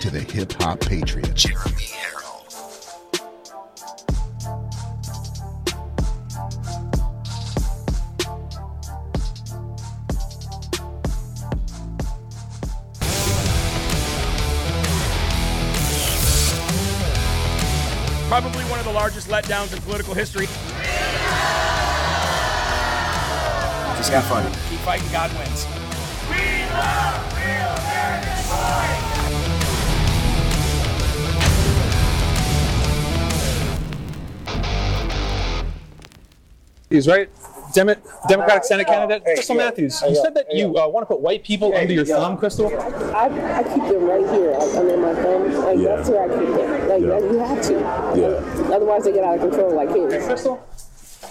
To the Hip Hop Patriot, Jeremy Herrell. Probably one of the largest letdowns in political history. Just got funny. Keep fighting, God wins. Matthews, right? Demo- Democratic Senate candidate, Hey, Crystal yeah. Matthews. Hey, You yeah. said that Hey, you uh, want to put white people under your yeah. thumb, Crystal. I, I keep them right here, like under my thumb. Like Yeah. that's where I keep them. Like Yeah. you have to. Yeah. Otherwise, they get out of control like kids. Crystal,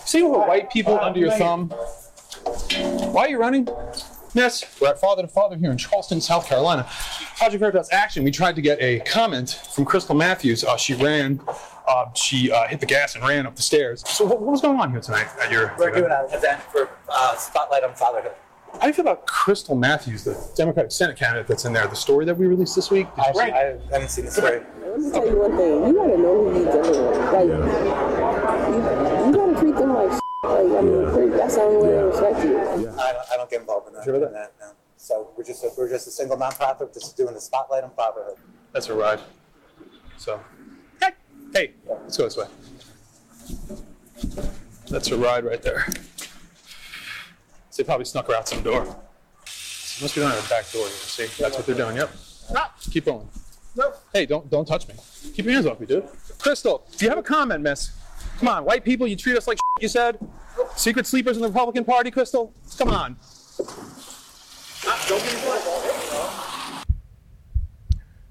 see you put white people under your thumb. Why are you running? Yes, we're at Father to Father here in Charleston, South Carolina. Project Veritas Action. We tried to get a comment from Crystal Matthews. Uh, she ran, uh, she uh, hit the gas and ran up the stairs. So what, what was going on here tonight at your? We're doing an event for uh, Spotlight on Fatherhood. How do you feel about Crystal Matthews, the Democratic Senate candidate that's in there? The story that we released this week. Did you Actually. I haven't seen the story. Let me tell you one thing. You gotta know who you're dealing with. Like, you, you gotta treat them like. Like, I mean, pretty, that's the only way they respect you. I don't, I don't get involved in that. Sure with in that, no. So we're just a, we're just a single nonprofit just doing the Spotlight on Fatherhood. That's a ride. So, hey, let's go this way. That's a ride right there. So they probably snuck her out some door. Must be down at the back door here. See, that's what they're doing. Yep. Ah, keep going. No. Hey, don't don't touch me. Keep your hands off me, dude. Crystal, do you have a comment, miss? Come on, white people, you treat us like you said. Secret sleepers in the Republican Party, Crystal. Come on.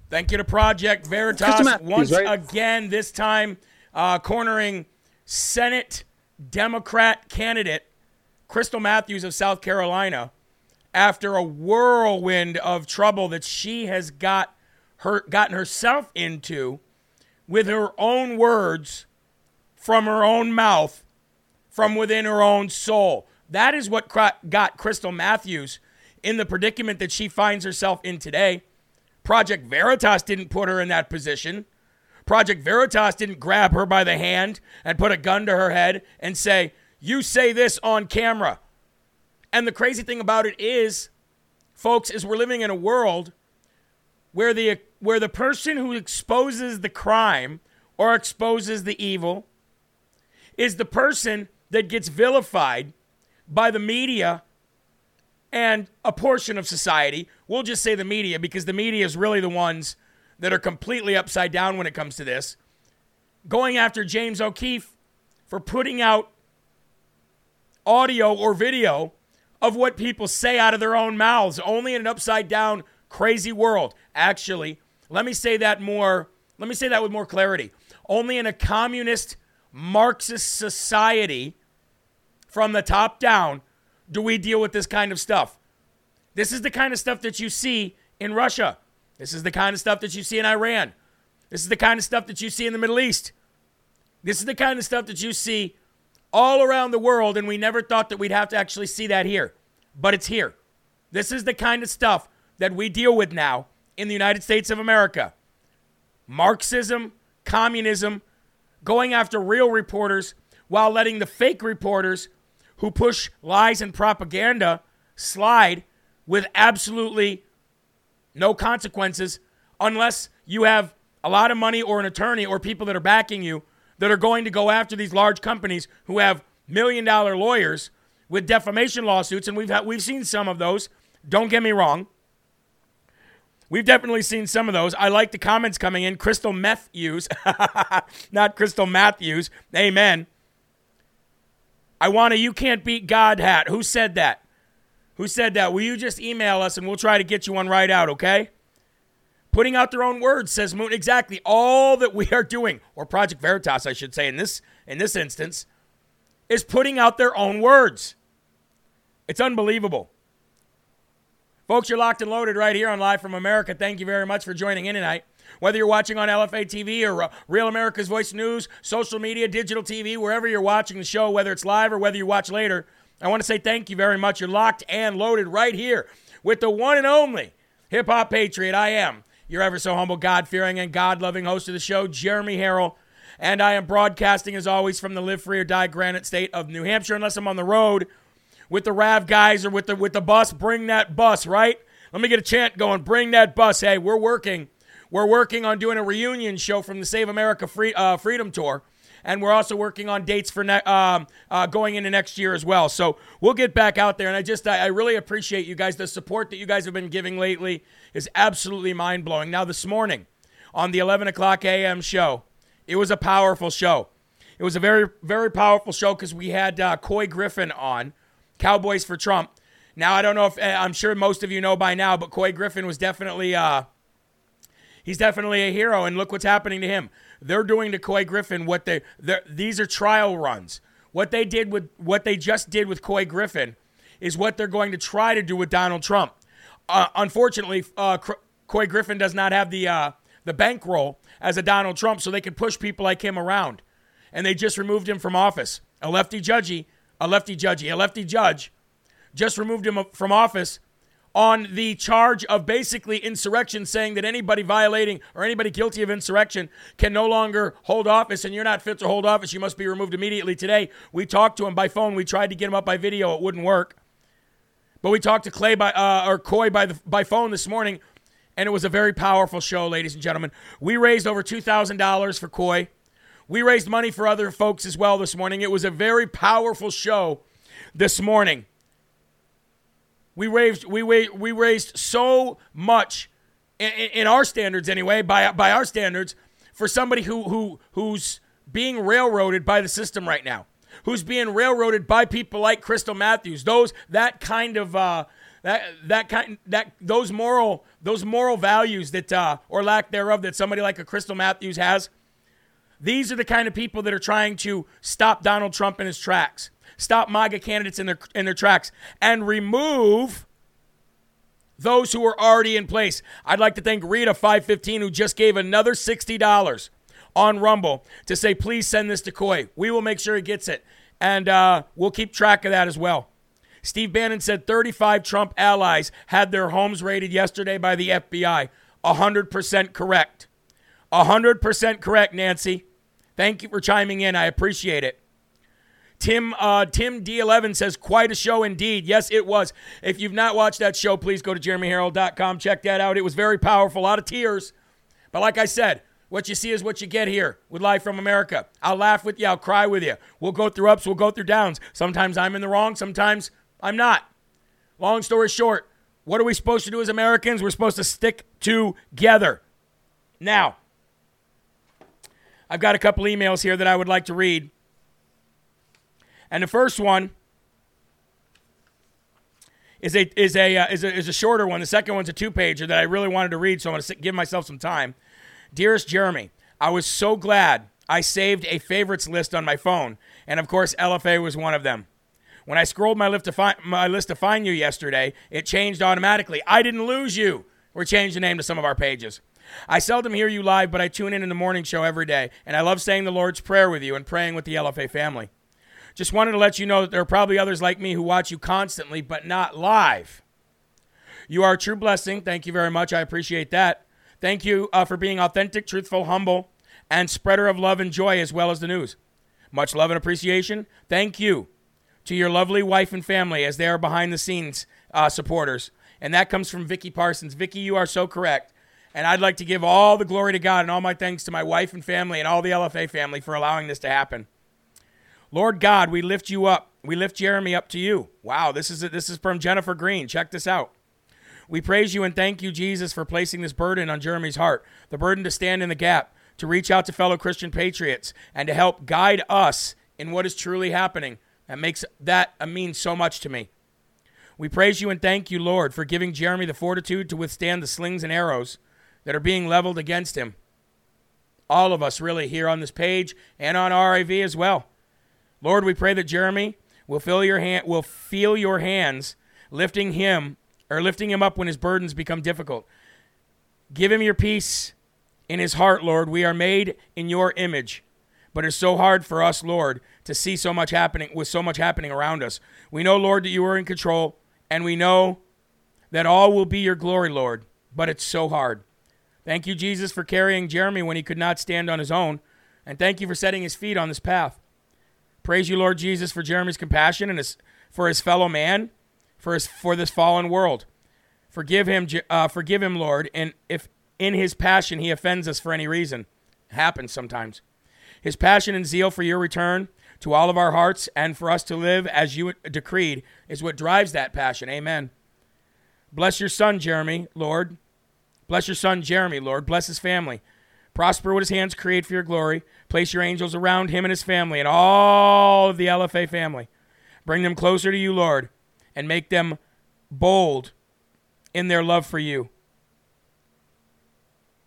Thank you to Project Veritas once right? again. This time, uh, cornering Senate Democrat candidate Crystal Matthews of South Carolina after a whirlwind of trouble that she has got her gotten herself into with her own words from her own mouth from within her own soul. That is what got Crystal Matthews in the predicament that she finds herself in today. Project Veritas didn't put her in that position. Project Veritas didn't grab her by the hand and put a gun to her head and say, You say this on camera. And the crazy thing about it is, folks, is we're living in a world where the where the person who exposes the crime or exposes the evil is the person that gets vilified by the media and a portion of society. We'll just say the media because the media is really the ones that are completely upside down when it comes to this. Going after James O'Keefe for putting out audio or video of what people say out of their own mouths, only in an upside down, crazy world. Actually, let me say that more, let me say that with more clarity. Only in a communist, Marxist society from the top down do we deal with this kind of stuff. This is the kind of stuff that you see in Russia. This is the kind of stuff that you see in Iran. This is the kind of stuff that you see in the Middle East. This is the kind of stuff that you see all around the world, and we never thought that we'd have to actually see that here. But it's here. This is the kind of stuff that we deal with now in the United States of America Marxism, communism, going after real reporters while letting the fake reporters who push lies and propaganda slide with absolutely no consequences unless you have a lot of money or an attorney or people that are backing you that are going to go after these large companies who have million dollar lawyers with defamation lawsuits and we've had, we've seen some of those don't get me wrong We've definitely seen some of those. I like the comments coming in. Crystal Meth use, not Crystal Matthews. Amen. I want a you can't beat God hat. Who said that? Who said that? Will you just email us and we'll try to get you one right out, okay? Putting out their own words, says Moon. Exactly. All that we are doing, or Project Veritas, I should say, in this in this instance, is putting out their own words. It's unbelievable. Folks, you're locked and loaded right here on Live from America. Thank you very much for joining in tonight. Whether you're watching on LFA TV or uh, Real America's Voice News, social media, digital TV, wherever you're watching the show, whether it's live or whether you watch later, I want to say thank you very much. You're locked and loaded right here with the one and only hip hop patriot. I am your ever so humble, God fearing, and God loving host of the show, Jeremy Herrell. And I am broadcasting, as always, from the Live Free or Die Granite State of New Hampshire, unless I'm on the road with the Rav guys or with the with the bus, bring that bus, right? Let me get a chant going. Bring that bus. Hey, we're working. We're working on doing a reunion show from the Save America Free, uh, Freedom Tour. And we're also working on dates for ne- um, uh, going into next year as well. So we'll get back out there. And I just, I, I really appreciate you guys. The support that you guys have been giving lately is absolutely mind blowing. Now, this morning on the 11 o'clock a.m. show, it was a powerful show. It was a very, very powerful show because we had uh, Couy Griffin on Cowboys for Trump. Now I don't know if eh, I'm sure most of you know by now, but Couy Griffin was definitely uh, he's definitely a hero, and look what's happening to him. They're doing to Couy Griffin what they these are trial runs. What they did with what they just did with Couy Griffin is what they're going to try to do with Donald Trump. Uh, unfortunately, uh, Couy Griffin does not have the uh, the bankroll as a Donald Trump, so they can push people like him around, and they just removed him from office. A lefty judgy a lefty judgy, a lefty judge, just removed him from office on the charge of basically insurrection, saying that anybody violating or anybody guilty of insurrection can no longer hold office, and you're not fit to hold office. You must be removed immediately. Today, we talked to him by phone. We tried to get him up by video. It wouldn't work. But we talked to Clay by uh, or Couy by the by phone this morning, and it was a very powerful show, ladies and gentlemen. We raised over two thousand dollars for Couy. We raised money for other folks as well this morning. It was a very powerful show this morning. We raised we we raised so much in, in our standards anyway, by by our standards, for somebody who who who's being railroaded by the system right now, who's being railroaded by people like Crystal Matthews. Those that kind of uh, that that kind that those moral those moral values that uh, or lack thereof that somebody like a Crystal Matthews has. These are the kind of people that are trying to stop Donald Trump in his tracks, stop MAGA candidates in their in their tracks, and remove those who are already in place. I'd like to thank Rita 515 who just gave another $60 on Rumble to say, please send this to Couy. We will make sure he gets it. And uh, we'll keep track of that as well. Steve Bannon said 35 Trump allies had their homes raided yesterday by the FBI. 100% correct. 100% correct, Nancy. Thank you for chiming in. I appreciate it. Tim uh, Tim D11 says, quite a show indeed. Yes, it was. If you've not watched that show, please go to jeremyherrell.com. Check that out. It was very powerful. A lot of tears. But like I said, what you see is what you get here with Live from America. I'll laugh with you. I'll cry with you. We'll go through ups. We'll go through downs. Sometimes I'm in the wrong. Sometimes I'm not. Long story short, what are we supposed to do as Americans? We're supposed to stick together. Now, I've got a couple emails here that I would like to read. And the first one is a is a uh, is a is a shorter one. The second one's a two pager that I really wanted to read, so I'm going to give myself some time. Dearest Jeremy, I was so glad I saved a favorites list on my phone, and of course LFA was one of them. When I scrolled my list, to find, my list to find you yesterday, it changed automatically. I didn't lose you. We're changing the name to some of our pages. I seldom hear you live, but I tune in in the morning show every day, and I love saying the Lord's Prayer with you and praying with the LFA family. Just wanted to let you know that there are probably others like me who watch you constantly, but not live. You are a true blessing. Thank you very much. I appreciate that. Thank you uh, for being authentic, truthful, humble, and spreader of love and joy as well as the news. Much love and appreciation. Thank you to your lovely wife and family as they are behind the scenes uh, supporters. And that comes from Vicky Parsons. Vicky, you are so correct. And I'd like to give all the glory to God and all my thanks to my wife and family and all the LFA family for allowing this to happen. Lord God, we lift you up. We lift Jeremy up to you. Wow, this is this is from Jennifer Green. Check this out. We praise you and thank you, Jesus, for placing this burden on Jeremy's heart, the burden to stand in the gap, to reach out to fellow Christian patriots, and to help guide us in what is truly happening. That makes that mean so much to me. We praise you and thank you, Lord, for giving Jeremy the fortitude to withstand the slings and arrows that are being leveled against him. All of us, really, here on this page and on RIV as well. Lord, we pray that Jeremy will feel your hand will feel your hands lifting him or lifting him up when his burdens become difficult. Give him your peace in his heart, Lord. We are made in your image, but it's so hard for us, Lord, to see so much happening with so much happening around us. We know, Lord, that you are in control, and we know that all will be your glory, Lord, but it's so hard. Thank you, Jesus, for carrying Jeremy when he could not stand on his own, and thank you for setting his feet on this path. Praise you, Lord Jesus, for Jeremy's compassion and his, for his fellow man for his, for this fallen world. Forgive him, uh, forgive him, Lord, and if in his passion he offends us for any reason, it happens sometimes. His passion and zeal for your return to all of our hearts and for us to live as you decreed is what drives that passion. Amen. Bless your son, Jeremy, Lord. Bless your son, Jeremy, Lord. Bless his family. Prosper what his hands create for your glory. Place your angels around him and his family and all of the LFA family. Bring them closer to you, Lord and make them bold in their love for you.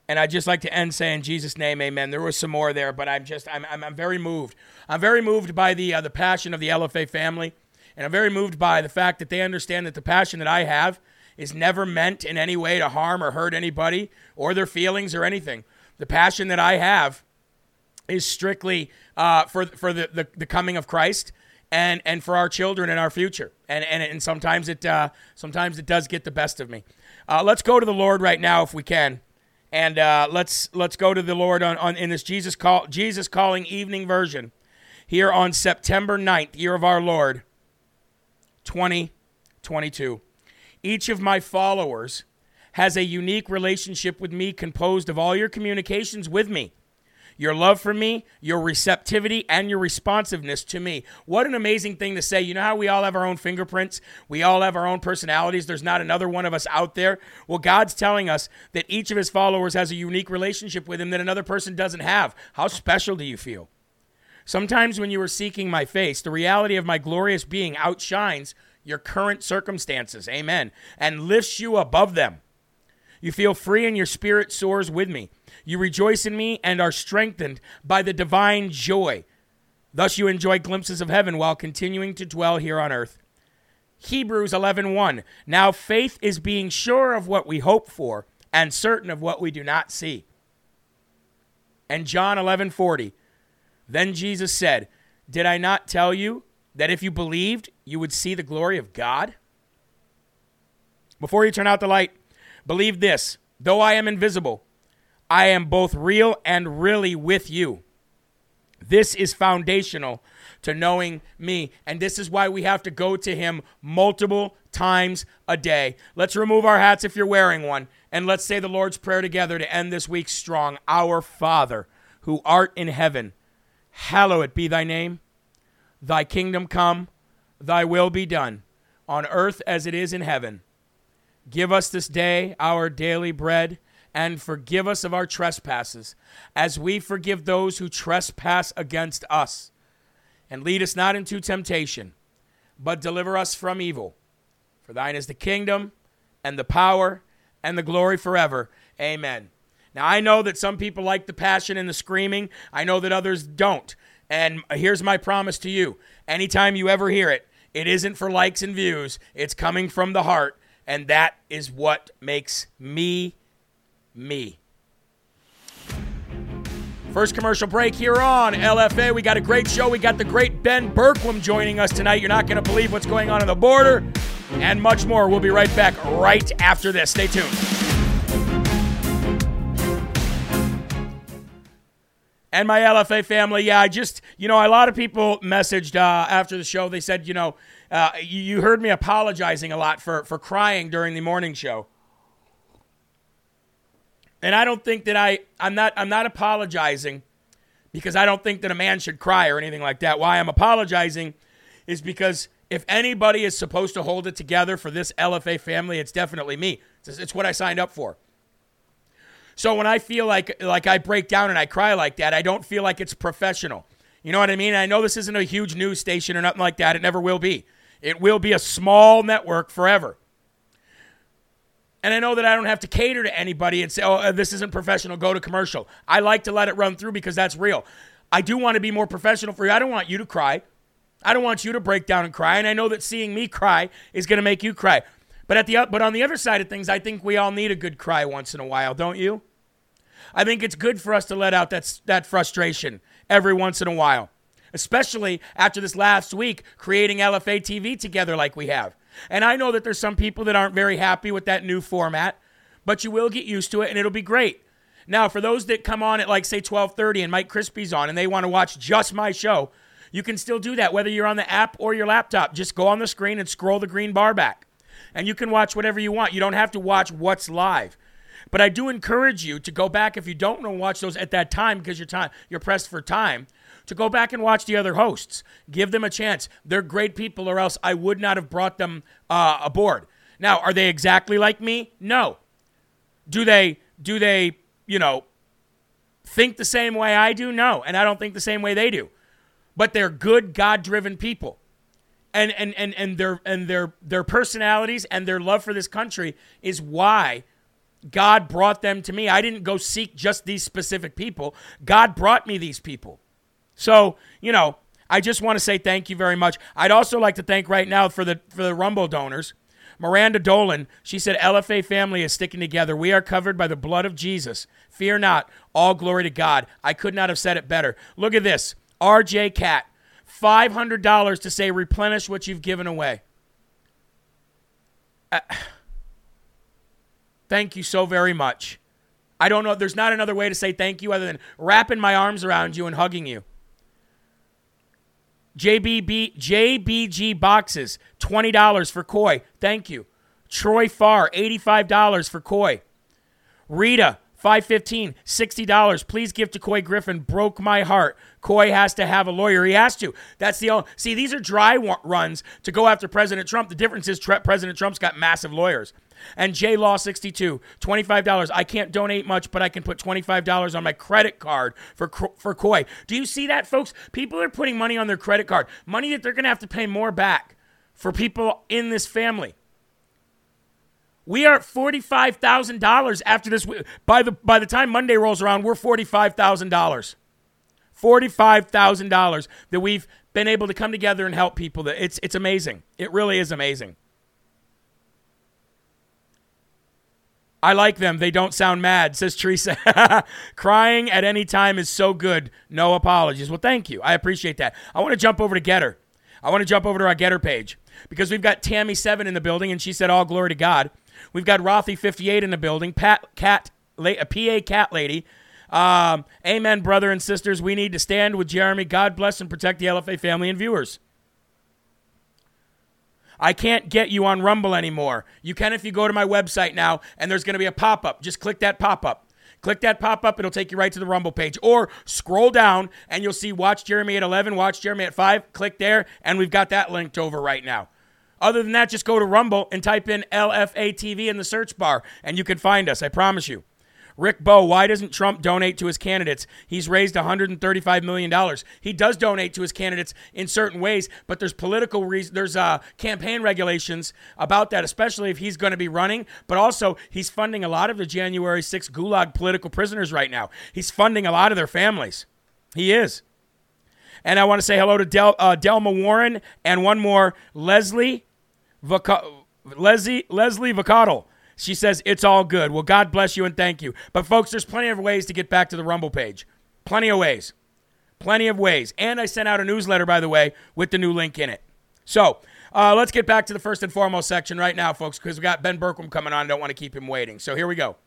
And I'd just like to end saying, Jesus' name, Amen. There was some more there, but I'm just, I'm, I'm, I'm very moved. I'm very moved by the uh, the passion of the LFA family, and I'm very moved by the fact that they understand that the passion that I have is never meant in any way to harm or hurt anybody or their feelings or anything. The passion that I have is strictly uh, for for the, the the coming of Christ and and for our children and our future. And and, and sometimes it uh, sometimes it does get the best of me. Uh, let's go to the Lord right now if we can, and uh, let's let's go to the Lord on, on in this Jesus call Jesus calling evening version here on September 9th, year of our Lord, 2022. Each of my followers has a unique relationship with me composed of all your communications with me your love for me, your receptivity, and your responsiveness to me. What an amazing thing to say. You know how we all have our own fingerprints? We all have our own personalities. There's not another one of us out there. Well, God's telling us that each of his followers has a unique relationship with him that another person doesn't have. How special do you feel? Sometimes when you are seeking my face, the reality of my glorious being outshines your current circumstances. Amen. And lifts you above them. You feel free and your spirit soars with me. You rejoice in me and are strengthened by the divine joy. Thus you enjoy glimpses of heaven while continuing to dwell here on earth. Hebrews 11:1 Now faith is being sure of what we hope for and certain of what we do not see. And John 11:40 Then Jesus said, "Did I not tell you that if you believed, you would see the glory of God?" Before you turn out the light, believe this, though I am invisible, I am both real and really with you. This is foundational to knowing me. And this is why we have to go to him multiple times a day. Let's remove our hats if you're wearing one. And let's say the Lord's Prayer together to end this week strong. Our Father, who art in heaven, hallowed be thy name. Thy kingdom come, thy will be done, on earth as it is in heaven. Give us this day our daily bread and forgive us of our trespasses, as we forgive those who trespass against us. And lead us not into temptation, but deliver us from evil. For thine is the kingdom, and the power, and the glory forever. Amen. Now, I know that some people like the passion and the screaming, I know that others don't. And here's my promise to you anytime you ever hear it, It isn't for likes and views, it's coming from the heart. And that is what makes me me. First commercial break here on LFA. We got a great show. We got the great Ben Bergquam joining us tonight. You're not going to believe what's going on on the border and much more. We'll be right back right after this. Stay tuned. And my LFA family, yeah, I just, you know, a lot of people messaged uh, after the show. They said, you know, uh, you, you heard me apologizing a lot for, for crying during the morning show. And I don't think that I, I'm not, I'm not apologizing because I don't think that a man should cry or anything like that. Why I'm apologizing is because if anybody is supposed to hold it together for this LFA family, it's definitely me. It's, it's what I signed up for. So when I feel like like I break down and I cry like that, I don't feel like it's professional. You know what I mean? I know this isn't a huge news station or nothing like that. It never will be. It will be a small network forever. And I know that I don't have to cater to anybody and say, oh, uh, this isn't professional, go to commercial. I like to let it run through because that's real. I do want to be more professional for you. I don't want you to cry. I don't want you to break down and cry. And I know that seeing me cry is going to make you cry. But at the but on the other side of things, I think we all need a good cry once in a while, don't you? I think it's good for us to let out that, that frustration every once in a while, especially after this last week creating LFA TV together like we have. And I know that there's some people that aren't very happy with that new format, but you will get used to it and it'll be great. Now, for those that come on at like say 12:30 and Mike Crispy's on and they want to watch just my show, you can still do that whether you're on the app or your laptop. Just go on the screen and scroll the green bar back. And you can watch whatever you want. You don't have to watch what's live. But I do encourage you to go back if you don't want to watch those at that time because you're time you're pressed for time to go back and watch the other hosts. Give them a chance. They're great people, or else I would not have brought them uh, aboard. Now, are they exactly like me? No. Do they? Do they? You know, think the same way I do? No, and I don't think the same way they do. But they're good, God-driven people. And, and, and, and their and their their personalities and their love for this country is why God brought them to me. I didn't go seek just these specific people. God brought me these people. So, you know, I just want to say thank you very much. I'd also like to thank right now for the for the Rumble donors. Miranda Dolan, she said, LFA family is sticking together. We are covered by the blood of Jesus. Fear not. All glory to God. I could not have said it better. Look at this. RJ Cat, $500 to say replenish what you've given away. Uh, Thank you so very much. I don't know. There's not another way to say thank you other than wrapping my arms around you and hugging you. JBB, JBG boxes, $20 for Couy. Thank you. Troy Farr, $85 for Couy. Rita, 515 $60. Please give to Couy Griffin. Broke my heart. Couy has to have a lawyer. He has to. That's the only. See, these are dry runs to go after President Trump. The difference is President Trump's got massive lawyers. And J Law 62, $25. I can't donate much, but I can put $25 on my credit card for, for Couy. Do you see that, folks? People are putting money on their credit card, money that they're going to have to pay more back for people in this family. We are forty-five thousand dollars after this. By the by the time Monday rolls around, we're forty-five thousand dollars. Forty-five thousand dollars that we've been able to come together and help people. That it's it's amazing. It really is amazing. I like them. They don't sound mad, says Teresa. Crying at any time is so good. No apologies. Well, thank you. I appreciate that. I want to jump over to Gettr. I want to jump over to our Gettr page because we've got Tammy7 in the building, and she said, All glory to God. We've got Rothy58 in the building, Pat Cat, a PA Cat Lady. Um, amen, brother and sisters. We need to stand with Jeremy. God bless and protect the LFA family and viewers. I can't get you on Rumble anymore. You can if you go to my website now, and there's going to be a pop up. Just click that pop up. Click that pop up, it'll take you right to the Rumble page. Or scroll down and you'll see Watch Jeremy at 11, Watch Jeremy at 5. Click there, and we've got that linked over right now. Other than that, just go to Rumble and type in LFA TV in the search bar, and you can find us. I promise you. Rick Bowe, why doesn't Trump donate to his candidates? He's raised $135 million. He does donate to his candidates in certain ways, but there's political reasons, there's uh, campaign regulations about that, especially if he's going to be running. But also, he's funding a lot of the January 6th gulag political prisoners right now. He's funding a lot of their families. He is. And I want to say hello to Del, uh, Delma Warren and one more, Leslie Leslie Leslie Vacadal. She says it's all good. Well, God bless you and thank you. But folks, there's plenty of ways to get back to the Rumble page. Plenty of ways. Plenty of ways. And I sent out a newsletter, by the way, with the new link in it. So uh, let's get back to the first and foremost section right now, folks, because we got Ben Bergquam coming on. I don't want to keep him waiting. So here we go.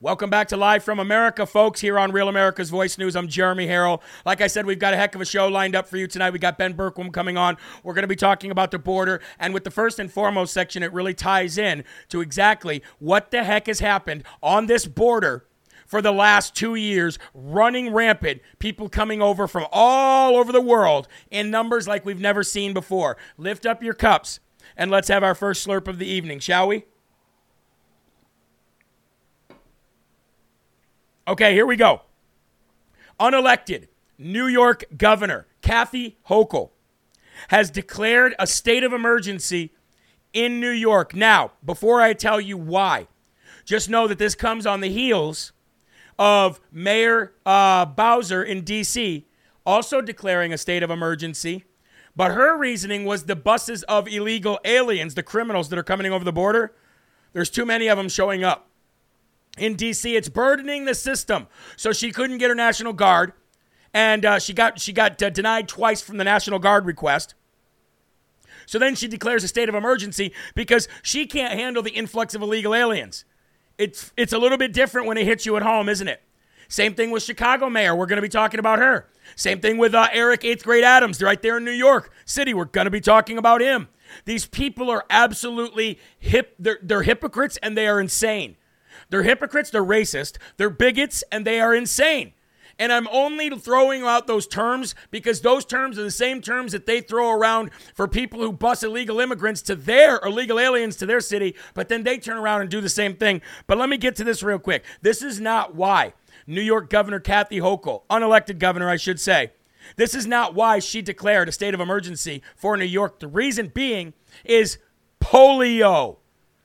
Welcome back to Live from America, folks, here on Real America's Voice News. I'm Jeremy Herrell. Like I said, we've got a heck of a show lined up for you tonight. We got Ben Bergquam coming on. We're going to be talking about the border. And with the first and foremost section, it really ties in to exactly what the heck has happened on this border for the last two years, running rampant, people coming over from all over the world in numbers like we've never seen before. Lift up your cups and let's have our first slurp of the evening, shall we? Okay, here we go. Unelected New York Governor Kathy Hochul has declared a state of emergency in New York. Now, before I tell you why, just know that this comes on the heels of Mayor uh, Bowser in D.C. also declaring a state of emergency. But her reasoning was the buses of illegal aliens, the criminals that are coming over the border. There's too many of them showing up in DC. It's burdening the system. So she couldn't get her National Guard, and uh, she got she got uh, denied twice from the National Guard request. So then she declares a state of emergency because she can't handle the influx of illegal aliens. It's it's a little bit different when it hits you at home, isn't it? Same thing with Chicago mayor. We're going to be talking about her. Same thing with uh, Eric Eighth Grade Adams, right there in New York City. We're going to be talking about him. These people are absolutely hip. They're, they're hypocrites and they are insane. They're hypocrites, they're racist, they're bigots, and they are insane. And I'm only throwing out those terms because those terms are the same terms that they throw around for people who bus illegal immigrants to their illegal aliens to their city, but then they turn around and do the same thing. But let me get to this real quick. This is not why New York Governor Kathy Hochul, unelected governor, I should say, this is not why she declared a state of emergency for New York. The reason being is polio.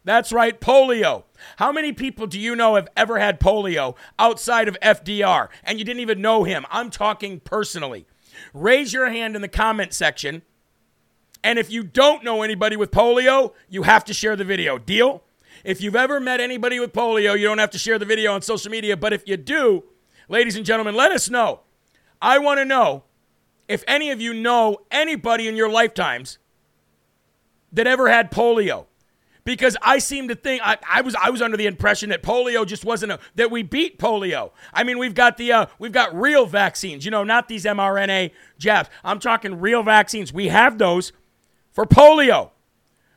That's right, polio. How many people do you know have ever had polio outside of FDR and you didn't even know him? I'm talking personally. Raise your hand in the comment section. And if you don't know anybody with polio, you have to share the video. Deal? If you've ever met anybody with polio, you don't have to share the video on social media. But if you do, ladies and gentlemen, let us know. I want to know if any of you know anybody in your lifetimes that ever had polio because I seem to think I, I, was I was under the impression that polio just wasn't a that we beat polio. I mean, we've got the uh, we've got real vaccines, you know, not these mRNA jabs. I'm talking real vaccines. We have those for polio.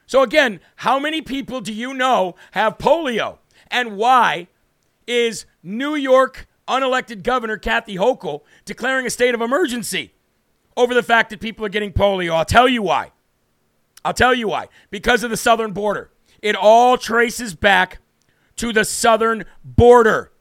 So again, how many people do you know have polio, and why is New York unelected governor Kathy Hochul declaring a state of emergency over the fact that people are getting polio? I'll tell you why. I'll tell you why. Because of the southern border. It all traces back to the southern border.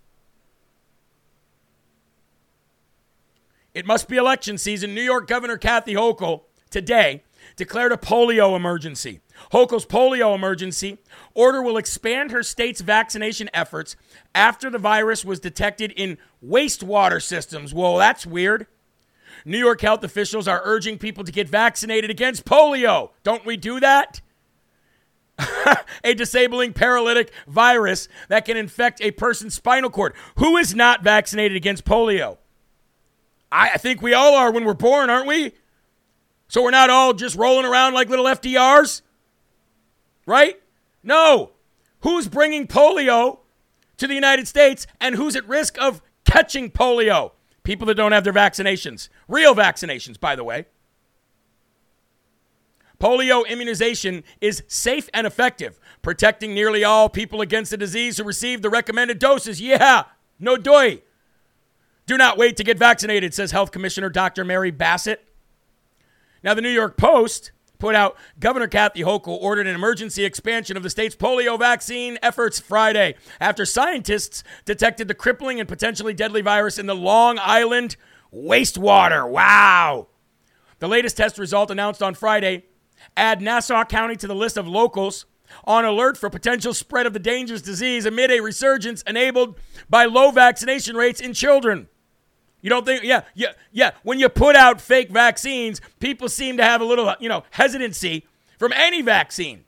It must be election season. New York Governor Kathy Hochul today declared a polio emergency. Hochul's polio emergency order will expand her state's vaccination efforts after the virus was detected in wastewater systems. Whoa, that's weird. New York health officials are urging people to get vaccinated against polio. Don't we do that? a disabling paralytic virus that can infect a person's spinal cord. Who is not vaccinated against polio? I think we all are when we're born, aren't we? So we're not all just rolling around like little FDRs? Right? No. Who's bringing polio to the United States and who's at risk of catching polio? People that don't have their vaccinations. Real vaccinations, by the way. Polio immunization is safe and effective, protecting nearly all people against the disease who receive the recommended doses. Yeah, no doy. Do not wait to get vaccinated, says Health Commissioner Dr. Mary Bassett. Now, the New York Post put out Governor Kathy Hochul ordered an emergency expansion of the state's polio vaccine efforts Friday after scientists detected the crippling and potentially deadly virus in the Long Island wastewater. Wow. The latest test result announced on Friday add Nassau County to the list of locals on alert for potential spread of the dangerous disease amid a resurgence enabled by low vaccination rates in children. You don't think, yeah, yeah, yeah. When you put out fake vaccines, people seem to have a little, you know, hesitancy from any vaccine.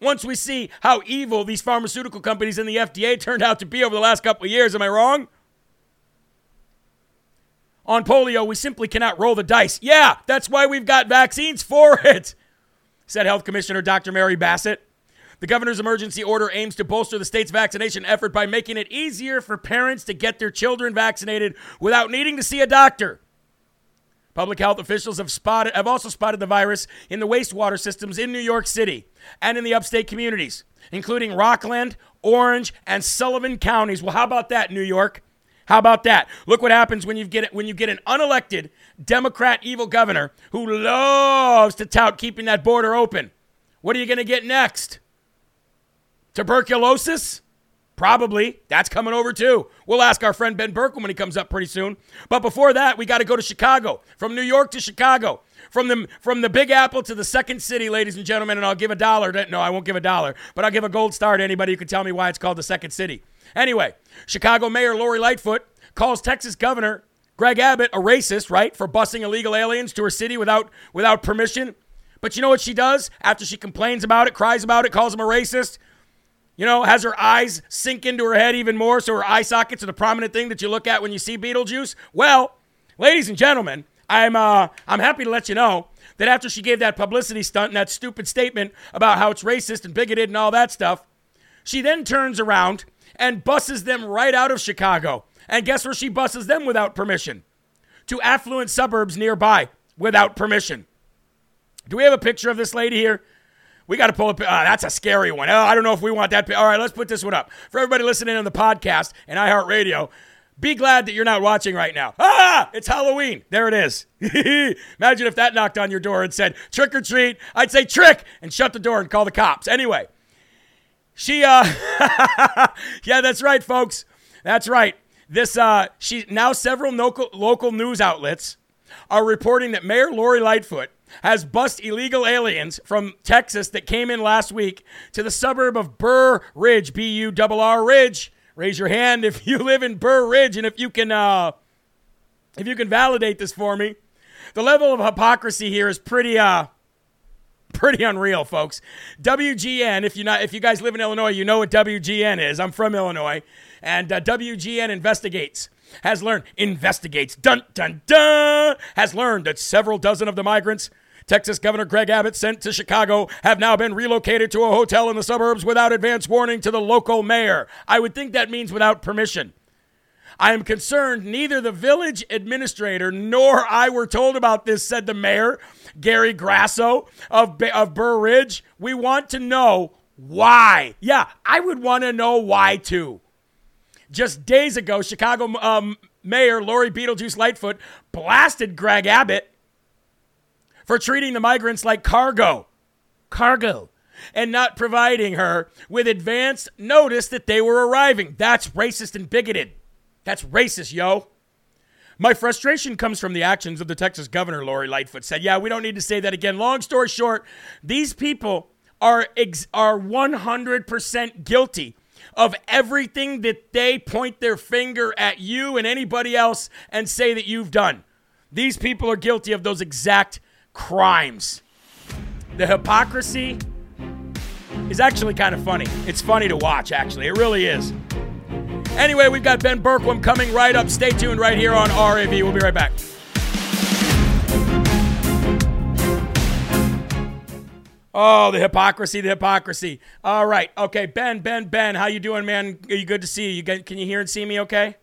Once we see how evil these pharmaceutical companies and the FDA turned out to be over the last couple of years, am I wrong? On polio, we simply cannot roll the dice. Yeah, that's why we've got vaccines for it, said Health Commissioner Dr. Mary Bassett. The governor's emergency order aims to bolster the state's vaccination effort by making it easier for parents to get their children vaccinated without needing to see a doctor. Public health officials have spotted have also spotted the virus in the wastewater systems in New York City and in the upstate communities, including Rockland, Orange, and Sullivan counties. Well, how about that, New York? How about that? Look what happens when you get when you get an unelected Democrat evil governor who loves to tout keeping that border open. What are you going to get next? Tuberculosis? Probably. That's coming over too. We'll ask our friend Ben Bergquam when he comes up pretty soon. But before that, we got to go to Chicago. From New York to Chicago. From the, from the Big Apple to the second city, ladies and gentlemen, and I'll give a dollar. To, no, I won't give a dollar, but I'll give a gold star to anybody who can tell me why it's called the second city. Anyway, Chicago Mayor Lori Lightfoot calls Texas Governor Greg Abbott a racist, right, for busing illegal aliens to her city without, without permission. But you know what she does after she complains about it, cries about it, calls him a racist? You know, has her eyes sink into her head even more so her eye sockets are the prominent thing that you look at when you see Beetlejuice? Well, ladies and gentlemen, I'm, uh, I'm happy to let you know that after she gave that publicity stunt and that stupid statement about how it's racist and bigoted and all that stuff, she then turns around and busses them right out of Chicago. And guess where she busses them without permission? To affluent suburbs nearby without permission. Do we have a picture of this lady here? We got to pull up. Uh, that's a scary one. Oh, I don't know if we want that. All right, let's put this one up. For everybody listening on the podcast and iHeartRadio, be glad that you're not watching right now. Ah, it's Halloween. There it is. Imagine if that knocked on your door and said, trick or treat. I'd say trick and shut the door and call the cops. Anyway, she, uh, yeah, that's right, folks. That's right. This, uh, she, now several local, local news outlets are reporting that Mayor Lori Lightfoot has bust illegal aliens from Texas that came in last week to the suburb of Burr Ridge, B U R R Ridge. Raise your hand if you live in Burr Ridge and if you can uh, if you can validate this for me. The level of hypocrisy here is pretty uh pretty unreal, folks. WGN, if you not if you guys live in Illinois, you know what WGN is. I'm from Illinois, and uh, WGN investigates has learned, investigates, dun dun dun, has learned that several dozen of the migrants Texas Governor Greg Abbott sent to Chicago have now been relocated to a hotel in the suburbs without advance warning to the local mayor. I would think that means without permission. I am concerned neither the village administrator nor I were told about this, said the mayor, Gary Grasso of, of Burr Ridge. We want to know why. Yeah, I would want to know why too. Just days ago, Chicago um, Mayor Lori Beetlejuice Lightfoot blasted Greg Abbott for treating the migrants like cargo. Cargo. And not providing her with advance notice that they were arriving. That's racist and bigoted. That's racist, yo. My frustration comes from the actions of the Texas governor, Lori Lightfoot said. Yeah, we don't need to say that again. Long story short, these people are, ex- are 100% guilty of everything that they point their finger at you and anybody else and say that you've done. These people are guilty of those exact crimes. The hypocrisy is actually kind of funny. It's funny to watch, actually. It really is. Anyway, we've got Ben Bergquam coming right up. Stay tuned right here on RAV. We'll be right back. Oh, the hypocrisy, the hypocrisy. All right. Okay, Ben, Ben, Ben, how you doing, man? Are you good to see you? you get, can you hear and see me okay?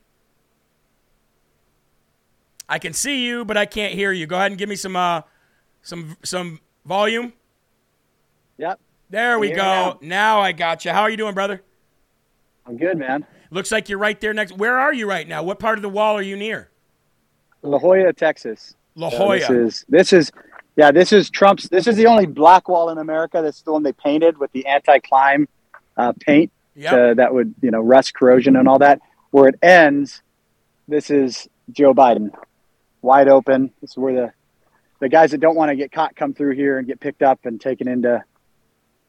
I can see you, but I can't hear you. Go ahead and give me some uh some some volume. Yep. There we go. Now. now I got you. How are you doing, brother? I'm good, man. Looks like you're right there next. Where are you right now? What part of the wall are you near? La Joya, Texas. La Joya. So this is this is yeah, this is Trump's. This is the only black wall in America. That's the one they painted with the anti-climb uh, paint yep. that would you know rust corrosion and all that. Where it ends, this is Joe Biden, wide open. This is where the the guys that don't want to get caught come through here and get picked up and taken into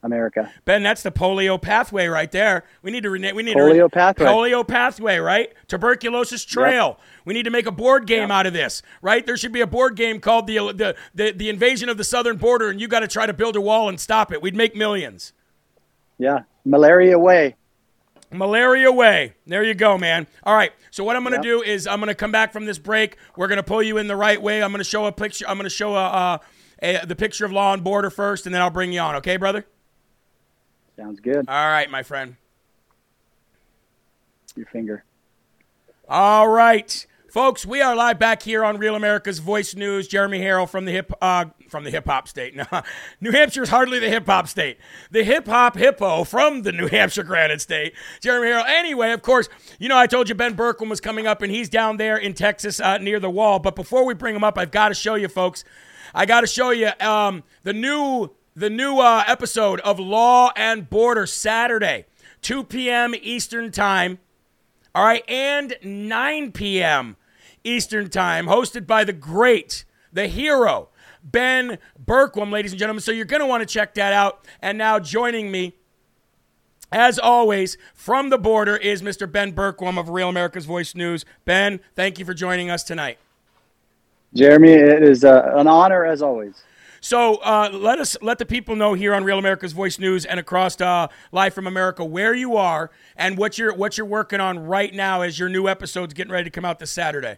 America. Ben, that's the polio pathway right there. We need to rename. We need polio to pathway. Polio pathway, right? Tuberculosis trail. Yep. We need to make a board game yep. out of this, right? There should be a board game called the the the, the invasion of the southern border, and you got to try to build a wall and stop it. We'd make millions. Yeah, malaria way. Malaria way. There you go, man. All right. So what I'm going to yep. do is I'm going to come back from this break. We're going to pull you in the right way. I'm going to show a picture. I'm going to show a, uh, a, the picture of law and border first, and then I'll bring you on. Okay, brother? Sounds good. All right, my friend. Your finger. All right. Folks, we are live back here on Real America's Voice News. Jeremy Herrell from the hip uh, from the hip hop state. No, New Hampshire is hardly the hip hop state. The hip hop hippo from the New Hampshire Granite State. Jeremy Herrell. Anyway, of course, you know I told you Ben Bergquam was coming up, and he's down there in Texas uh, near the wall. But before we bring him up, I've got to show you, folks. I got to show you um, the new the new uh, episode of Law and Border Saturday, 2 p.m. Eastern Time. All right, and 9 p.m. Eastern Time, hosted by the great, the hero, Ben Bergquam, ladies and gentlemen. So you're going to want to check that out. And now joining me, as always, from the border is Mr. Ben Bergquam of Real America's Voice News. Ben, thank you for joining us tonight. Jeremy, it is uh, an honor as always. So uh, let us let the people know here on Real America's Voice News and across uh, Live from America where you are and what you're what you're working on right now as your new episode's getting ready to come out this Saturday.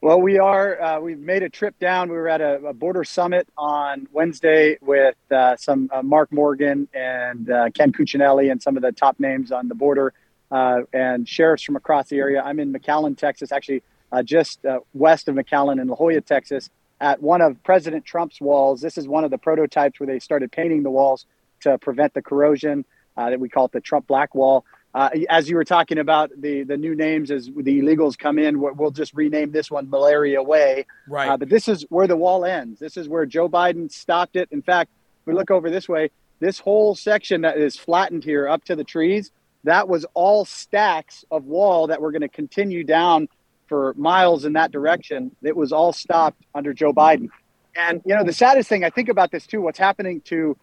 Well, we are. Uh, we've made a trip down. We were at a, a border summit on Wednesday with uh, some uh, Mark Morgan and uh, Ken Cuccinelli and some of the top names on the border uh, and sheriffs from across the area. I'm in McAllen, Texas, actually uh, just west of McAllen in La Joya, Texas, at one of President Trump's walls. This is one of the prototypes where they started painting the walls to prevent the corrosion. that we call it the Trump Black Wall. Uh, as you were talking about the the new names as the illegals come in, we'll just rename this one Malaria Way. Right. Uh, but this is where the wall ends. This is where Joe Biden stopped it. In fact, if we look over this way, this whole section that is flattened here up to the trees, that was all stacks of wall that were going to continue down for miles in that direction. It was all stopped under Joe Biden. And you know, the saddest thing I think about this too, what's happening to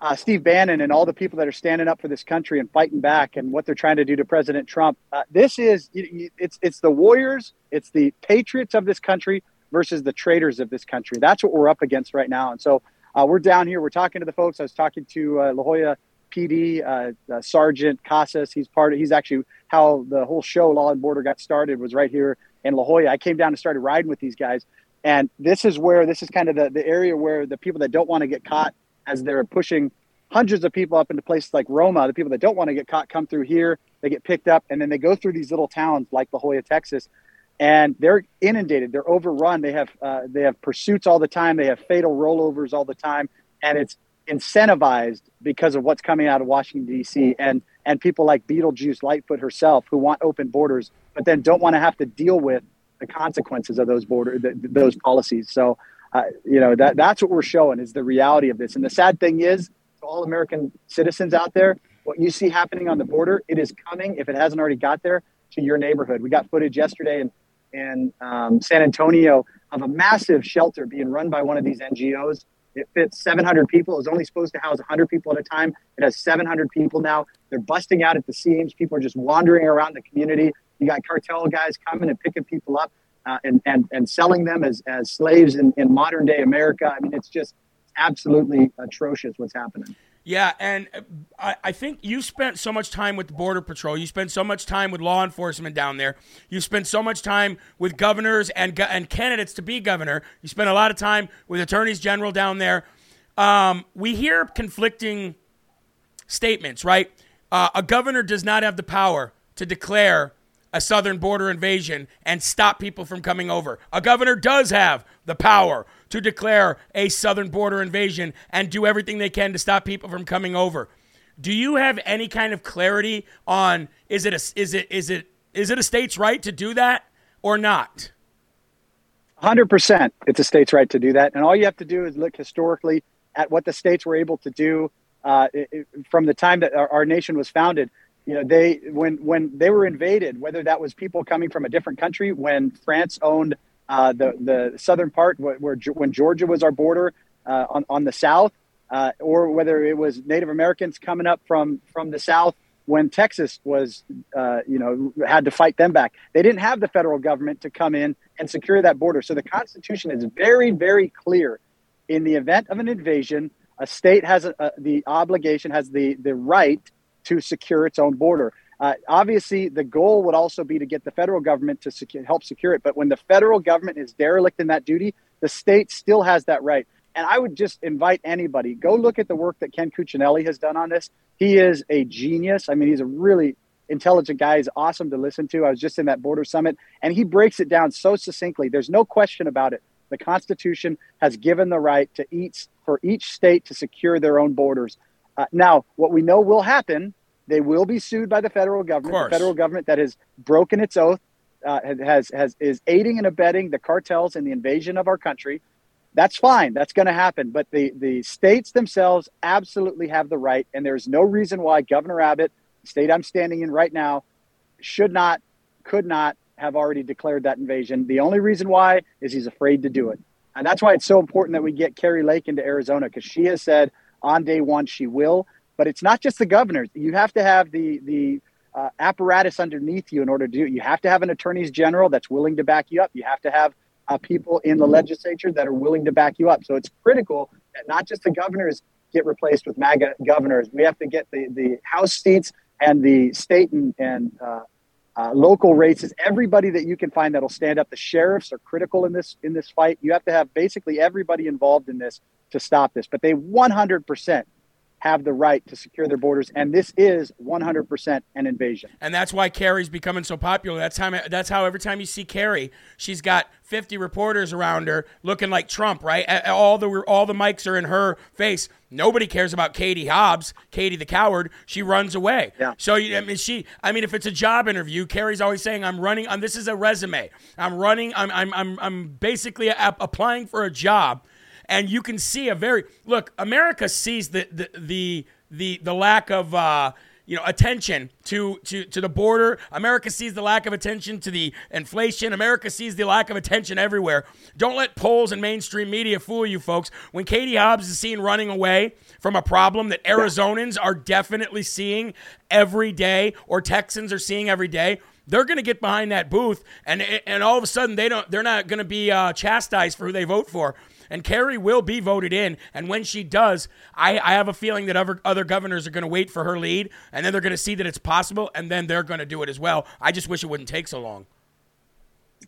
uh, Steve Bannon and all the people that are standing up for this country and fighting back and what they're trying to do to President Trump. Uh, this is it's it's the warriors, it's the patriots of this country versus the traitors of this country. That's what we're up against right now. And so uh, we're down here. We're talking to the folks. I was talking to uh, La Joya PD uh, uh, Sergeant Casas. He's part of. He's actually how the whole show Law and Border got started was right here in La Joya. I came down and started riding with these guys. And this is where this is kind of the, the area where the people that don't want to get caught as they're pushing hundreds of people up into places like Roma. The people that don't want to get caught come through here, they get picked up, and then they go through these little towns like La Joya, Texas, and they're inundated. They're overrun. They have uh, they have pursuits all the time. They have fatal rollovers all the time, and it's incentivized because of what's coming out of Washington D.C. and and people like Beetlejuice Lightfoot herself who want open borders, but then don't want to have to deal with the consequences of those border the, those policies. So. Uh, you know that that's what we're showing is the reality of this. And the sad thing is, all American citizens out there, what you see happening on the border, it is coming, if it hasn't already got there, to your neighborhood. We got footage yesterday in, in um, San Antonio of a massive shelter being run by one of these NGOs. It fits 700 people. It was only supposed to house 100 people at a time. It has 700 people now. They're busting out at the seams. People are just wandering around the community. You got cartel guys coming and picking people up uh, and, and, and selling them as, as slaves in, in modern day America. I mean, it's just absolutely atrocious what's happening. Yeah, and I, I think you spent so much time with the Border Patrol. You spent so much time with law enforcement down there. You spent so much time with governors and and candidates to be governor. You spent a lot of time with attorneys general down there. Um, we hear conflicting statements, right? Uh, a governor does not have the power to declare a southern border invasion and stop people from coming over. A governor does have the power to declare a southern border invasion and do everything they can to stop people from coming over. Do you have any kind of clarity on is it a, is it is it is it a state's right to do that or not? 100% it's a state's right to do that and all you have to do is look historically at what the states were able to do uh, it, from the time that our, our nation was founded you know they when when they were invaded whether that was people coming from a different country when france owned uh, the the southern part where, where, when Georgia was our border uh, on on the south. uh, or whether it was Native Americans coming up from from the South when Texas was, uh, you know, had to fight them back. They didn't have the federal government to come in and secure that border. So the Constitution is very, very clear. In the event of an invasion, a state has a, a, the obligation, has the the right to secure its own border. Uh, obviously, the goal would also be to get the federal government to help secure it. But when the federal government is derelict in that duty, the state still has that right. And I would just invite anybody go look at the work that Ken Cuccinelli has done on this. He is a genius. I mean, he's a really intelligent guy. He's awesome to listen to. I was just in that border summit, and he breaks it down so succinctly. There's no question about it. The Constitution has given the right to each for each state to secure their own borders. Uh, now, what we know will happen they will be sued by the federal government. The federal government that has broken its oath uh, has has is aiding and abetting the cartels in the invasion of our country. That's fine. That's going to happen. But the the states themselves absolutely have the right, and there's no reason why Governor Abbott, the state I'm standing in right now, should not, could not have already declared that invasion. The only reason why is he's afraid to do it, and that's why it's so important that we get Kari Lake into Arizona because she has said on day one she will. But it's not just the governors. You have to have the the uh, apparatus underneath you in order to do it. You have to have an attorneys general that's willing to back you up. You have to have uh, people in the legislature that are willing to back you up. So it's critical that not just the governors get replaced with MAGA governors. We have to get the, the House seats and the state and, and uh, uh, local races. Everybody that you can find that'll stand up. The sheriffs are critical in this in this fight. You have to have basically everybody involved in this to stop this. But they 100 percent have the right to secure their borders, and this is 100% an invasion. And that's why Kari's becoming so popular. That's how that's how every time you see Kari, she's got 50 reporters around her looking like Trump, right? All the all the mics are in her face. Nobody cares about Katie Hobbs, Katie the coward. She runs away. Yeah. So I mean, she. I mean, if it's a job interview, Kari's always saying, "I'm running. I'm, this is a resume. I'm running. I'm I'm I'm, I'm basically a, applying for a job." And you can see a very look. America sees the the the the, the lack of. Uh, you know, attention to, to, to the border. America sees the lack of attention to the inflation. America sees the lack of attention everywhere. Don't let polls and mainstream media fool you, folks. When Katie Hobbs is seen running away from a problem that Arizonans are definitely seeing every day, or Texans are seeing every day, they're going to get behind that booth, and and all of a sudden they don't. They're not going to be uh, chastised for who they vote for and Kari will be voted in. And when she does, I, I have a feeling that other, other governors are going to wait for her lead, and then they're going to see that it's possible, and then they're going to do it as well. I just wish it wouldn't take so long.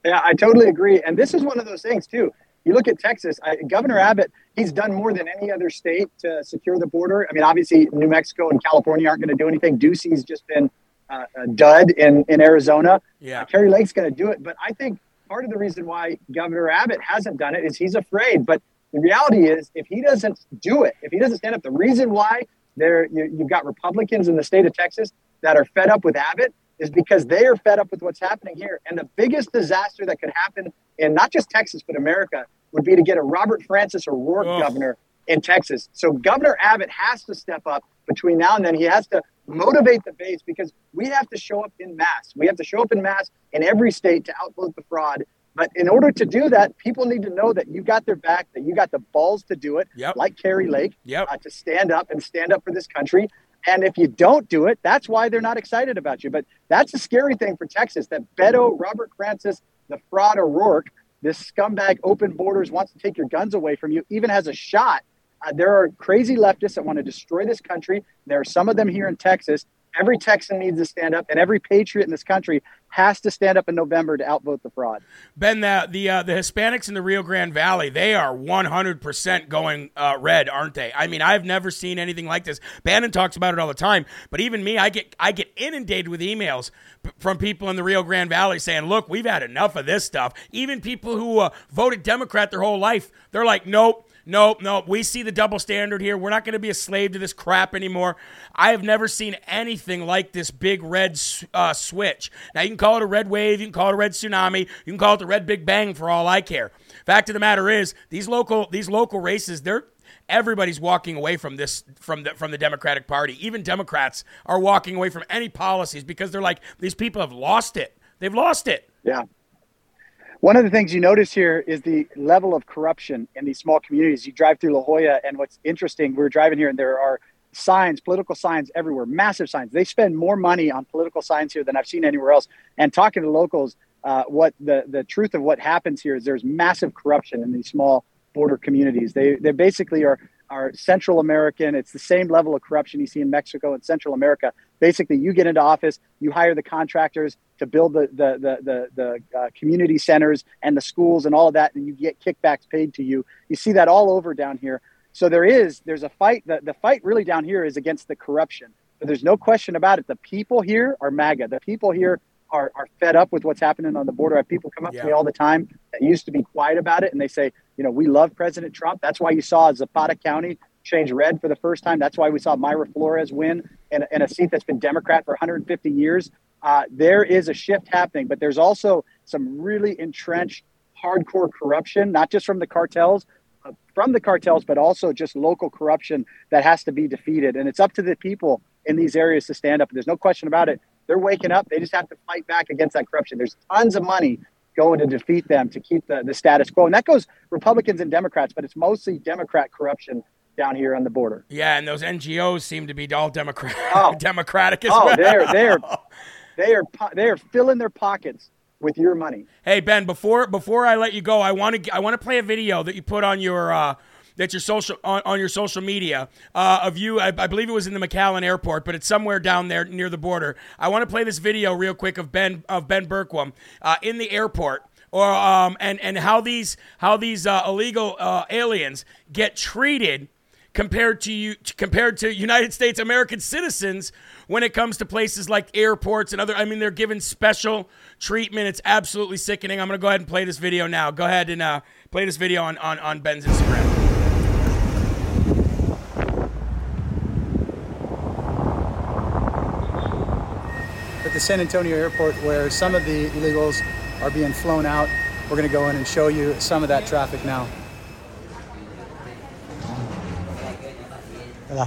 Yeah, I totally agree. And this is one of those things, too. You look at Texas, I, Governor Abbott, he's done more than any other state to secure the border. I mean, obviously, New Mexico and California aren't going to do anything. Ducey's just been uh, a dud in, in Arizona. Yeah. Kari Lake's going to do it. But I think part of the reason why Governor Abbott hasn't done it is he's afraid. But the reality is, if he doesn't do it, if he doesn't stand up, the reason why there you, you've got Republicans in the state of Texas that are fed up with Abbott is because they are fed up with what's happening here. And the biggest disaster that could happen in not just Texas but America would be to get a Robert Francis O'Rourke oh. governor in Texas. So Governor Abbott has to step up between now and then. He has to motivate the base because we have to show up in mass. We have to show up in mass in every state to outvote the fraud. But in order to do that, people need to know that you got their back, that you got the balls to do it, yep. like Kari Lake, yep. uh, to stand up and stand up for this country. And if you don't do it, that's why they're not excited about you. But that's a scary thing for Texas that Beto, Robert Francis, the fraud O'Rourke, this scumbag open borders wants to take your guns away from you, even has a shot there are crazy leftists that want to destroy this country. There are some of them here in Texas. Every Texan needs to stand up, and every patriot in this country has to stand up in November to outvote the fraud. Ben, the the, uh, the Hispanics in the Rio Grande Valley, they are 100% going uh, red, aren't they? I mean, I've never seen anything like this. Bannon talks about it all the time, but even me, I get I get inundated with emails from people in the Rio Grande Valley saying, "Look, we've had enough of this stuff." Even people who uh, voted Democrat their whole life, they're like, "Nope." Nope, nope. We see the double standard here. We're not going to be a slave to this crap anymore. I have never seen anything like this big red uh, switch. Now, you can call it a red wave, you can call it a red tsunami, you can call it the red big bang for all I care. Fact of the matter is, these local these local races, they're everybody's walking away from this from the from the Democratic Party. Even Democrats are walking away from any policies because they're like these people have lost it. They've lost it. Yeah. One of the things you notice here is the level of corruption in these small communities. You drive through La Joya, and what's interesting, we are driving here, and there are signs, political signs everywhere, massive signs. They spend more money on political signs here than I've seen anywhere else. And talking to locals, uh, what the, the truth of what happens here is there's massive corruption in these small border communities. They, they basically are, are Central American. It's the same level of corruption you see in Mexico and Central America. Basically, you get into office, you hire the contractors to build the, the, the, the, the uh, community centers and the schools and all of that, and you get kickbacks paid to you. You see that all over down here. So there is, there's a fight. The, the fight really down here is against the corruption. But there's no question about it. The people here are MAGA. The people here are, are fed up with what's happening on the border. I have people come up yeah. to me all the time that used to be quiet about it, and they say, you know, we love President Trump. That's why you saw Zapata County change red for the first time. That's why we saw Mayra Flores win in, in a seat that's been Democrat for 150 years. Uh, there is a shift happening, but there's also some really entrenched, hardcore corruption, not just from the cartels, uh, from the cartels, but also just local corruption that has to be defeated. And it's up to the people in these areas to stand up. There's no question about it. They're waking up. They just have to fight back against that corruption. There's tons of money going to defeat them to keep the, the status quo. And that goes Republicans and Democrats, but it's mostly Democrat corruption down here on the border. Yeah, and those NGOs seem to be all Democrat, oh. Democratic as oh, well. they're they're they are they are filling their pockets with your money. Hey Ben, before before I let you go, I want to I want to play a video that you put on your uh, that's your social on, on your social media uh, of you. I, I, believe it was in the McAllen Airport, but it's somewhere down there near the border. I want to play this video real quick of Ben of Ben Bergquam uh, in the airport. Or um, and and how these how these uh, illegal uh, aliens get treated compared to you compared to United States American citizens when it comes to places like airports and other I mean they're given special treatment it's absolutely sickening I'm to go ahead and play this video now go ahead and uh, play this video on, on, on Ben's Instagram at the San Antonio airport where some of the illegals are being flown out. We're to go in and show you some of that traffic now. Hola.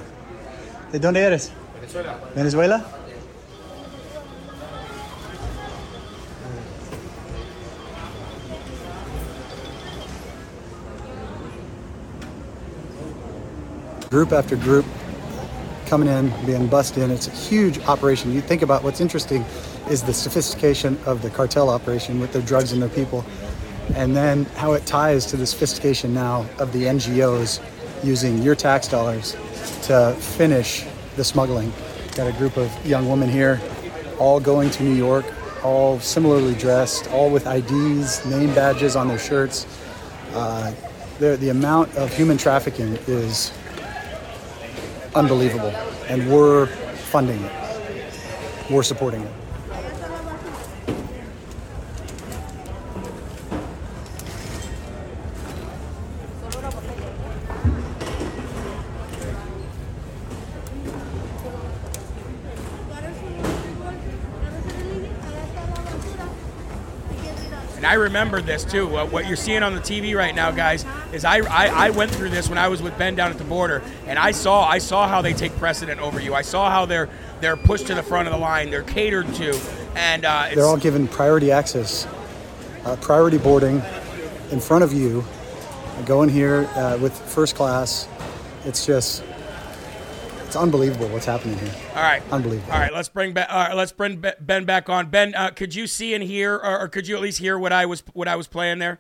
¿De dónde eres? Venezuela. ¿Venezuela? Group after group coming in, being bussed in. It's a huge operation. You think about what's interesting is the sophistication of the cartel operation with their drugs and their people, and then how it ties to the sophistication now of the NGOs using your tax dollars to finish the smuggling. Got a group of young women here, all going to New York, all similarly dressed, all with IDs, name badges on their shirts. Uh, the, the amount of human trafficking is unbelievable. And we're funding it, we're supporting it. Remember this too. what you're seeing on the TV right now, guys, is I, I, I went through this when I was with Ben down at the border, and I saw I saw how they take precedent over you. I saw how they're they're pushed to the front of the line, they're catered to, and uh, they're all given priority access, uh, priority boarding, in front of you. Going here uh, with first class, it's just it's unbelievable what's happening here. All right, unbelievable. All right, let's bring Ben. Uh, let's bring Ben back on. Ben, uh, could you see and hear, or, or, could you at least hear what I was what I was playing there?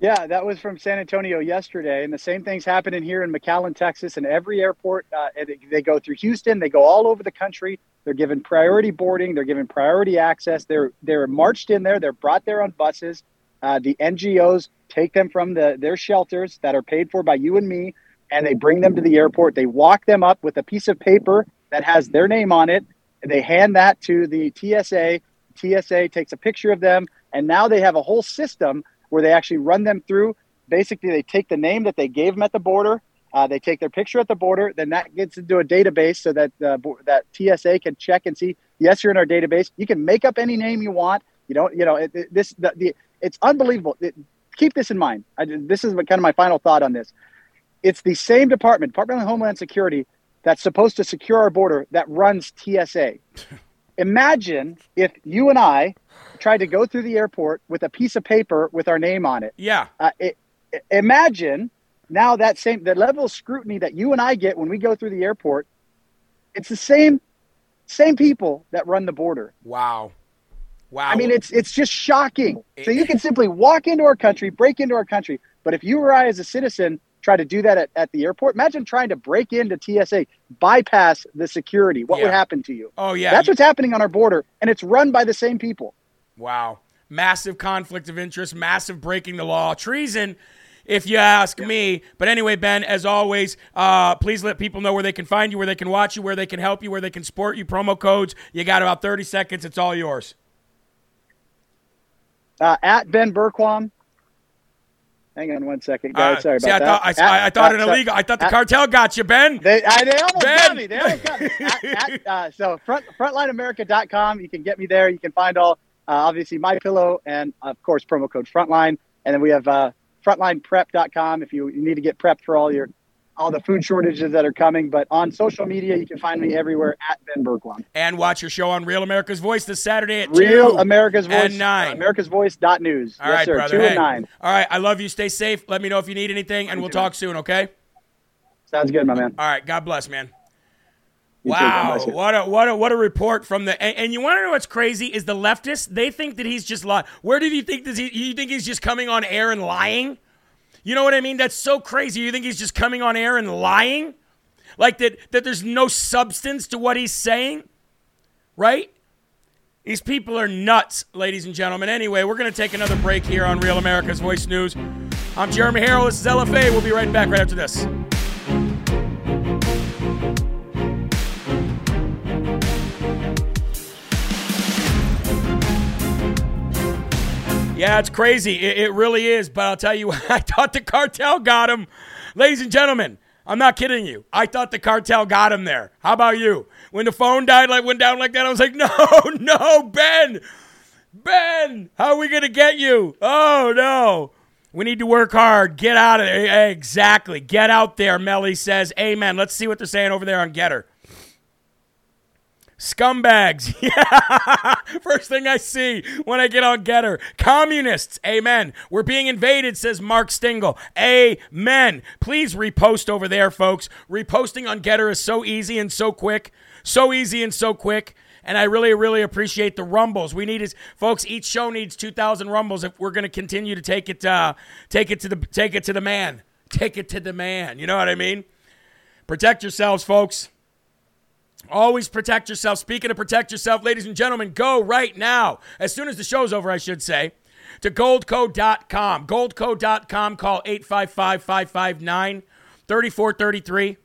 Yeah, that was from San Antonio yesterday, and the same thing's happening here in McAllen, Texas. And every airport, uh, they go through Houston. They go all over the country. They're given priority boarding. They're given priority access. They're they're marched in there. They're brought there on buses. Uh, the NGOs take them from the their shelters that are paid for by you and me and they bring them to the airport. They walk them up with a piece of paper that has their name on it. and They hand that to the TSA. TSA takes a picture of them, and now they have a whole system where they actually run them through. Basically, they take the name that they gave them at the border. Uh, they take their picture at the border. Then that gets into a database so that uh, that TSA can check and see. Yes, you're in our database. You can make up any name you want. You don't. You know it, it, this. The, the, it's unbelievable. It, keep this in mind. I, this is kind of my final thought on this it's the same department, Department of Homeland Security, that's supposed to secure our border that runs TSA. imagine if you and I tried to go through the airport with a piece of paper with our name on it. Yeah. Uh, it, imagine now that same the level of scrutiny that you and I get when we go through the airport. It's the same same people that run the border. Wow. Wow. I mean, it's it's just shocking. So you can simply walk into our country, break into our country, but if you or I, as a citizen, try to do that at, at the airport, imagine trying to break into TSA, bypass the security. What Yeah. would happen to you? Oh yeah. That's what's happening on our border, and it's run by the same people. Wow. Massive conflict of interest, massive breaking the law, treason, if you ask me. But anyway, Ben, as always, uh, please let people know where they can find you, where they can watch you, where they can help you, where they can support you. Promo codes. You got about 30 seconds. It's all yours. Uh, at Ben Bergquam. Hang on one second, guys. Uh, Sorry about see, I that. thought, I, At- I, thought it illegal. I thought the at- cartel got you, Ben. They, I, they almost Ben! got me. They almost got me. At, at, uh, so front, frontlineamerica.com. You can get me there. You can find all, uh, obviously, my pillow and, of course, promo code Frontline. And then we have uh, frontlineprep.com if you, you need to get prepped for all your all the food shortages that are coming. But on social media, you can find me everywhere at Ben Bergquam. And watch your show on Real America's Voice this Saturday at Real 2 America's Voice. and 9. America's Voice dot news. All yes, right, sir. brother. Two Hey. and nine. All right. I love you. Stay safe. Let me know if you need anything, and we'll talk soon, okay? Sounds good, my man. All right. God bless, man. You Wow, what a what a what a report from the and, and you want to know what's crazy is the leftists they think that he's just lying. Where did you think that he? You think he's just coming on air and lying? You know what I mean? That's so crazy. You think he's just coming on air and lying? Like that that there's no substance to what he's saying? Right? These people are nuts, ladies and gentlemen. Anyway, we're going to take another break here on Real America's Voice News. I'm Jeremy Herrell. This is LFA. We'll be right back right after this. Yeah, it's crazy. It, it really is. But I'll tell you I thought the cartel got him. Ladies and gentlemen, I'm not kidding you. I thought the cartel got him there. How about you? When the phone died, like went down like that, I was like, no, no, Ben, Ben, how are we gonna get you? Oh no. We need to work hard. Get out of there. Exactly. Get out there, Melly says. Amen. Let's see what they're saying over there on GETTR. Scumbags. Yeah. First thing I see when I get on GETTR. Communists. Amen. We're being invaded, says Mark Stingle. Amen. Please repost over there, folks. Reposting on GETTR is so easy and so quick. So easy and so quick. And I really, really appreciate the rumbles. We need is folks. Each show needs two thousand rumbles if we're going to continue to take it, uh, take it to the, take it to the man, take it to the man. You know what I mean? Protect yourselves, folks. Always protect yourself. Speaking of protect yourself, ladies and gentlemen, go right now. As soon as the show's over, I should say, to goldco.com. Goldco.com. Call 855 559 3433.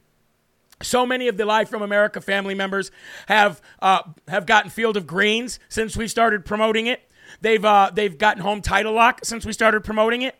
So many of the Live from America family members have uh, have gotten Field of Greens since we started promoting it. They've uh, they've gotten home title lock since we started promoting it.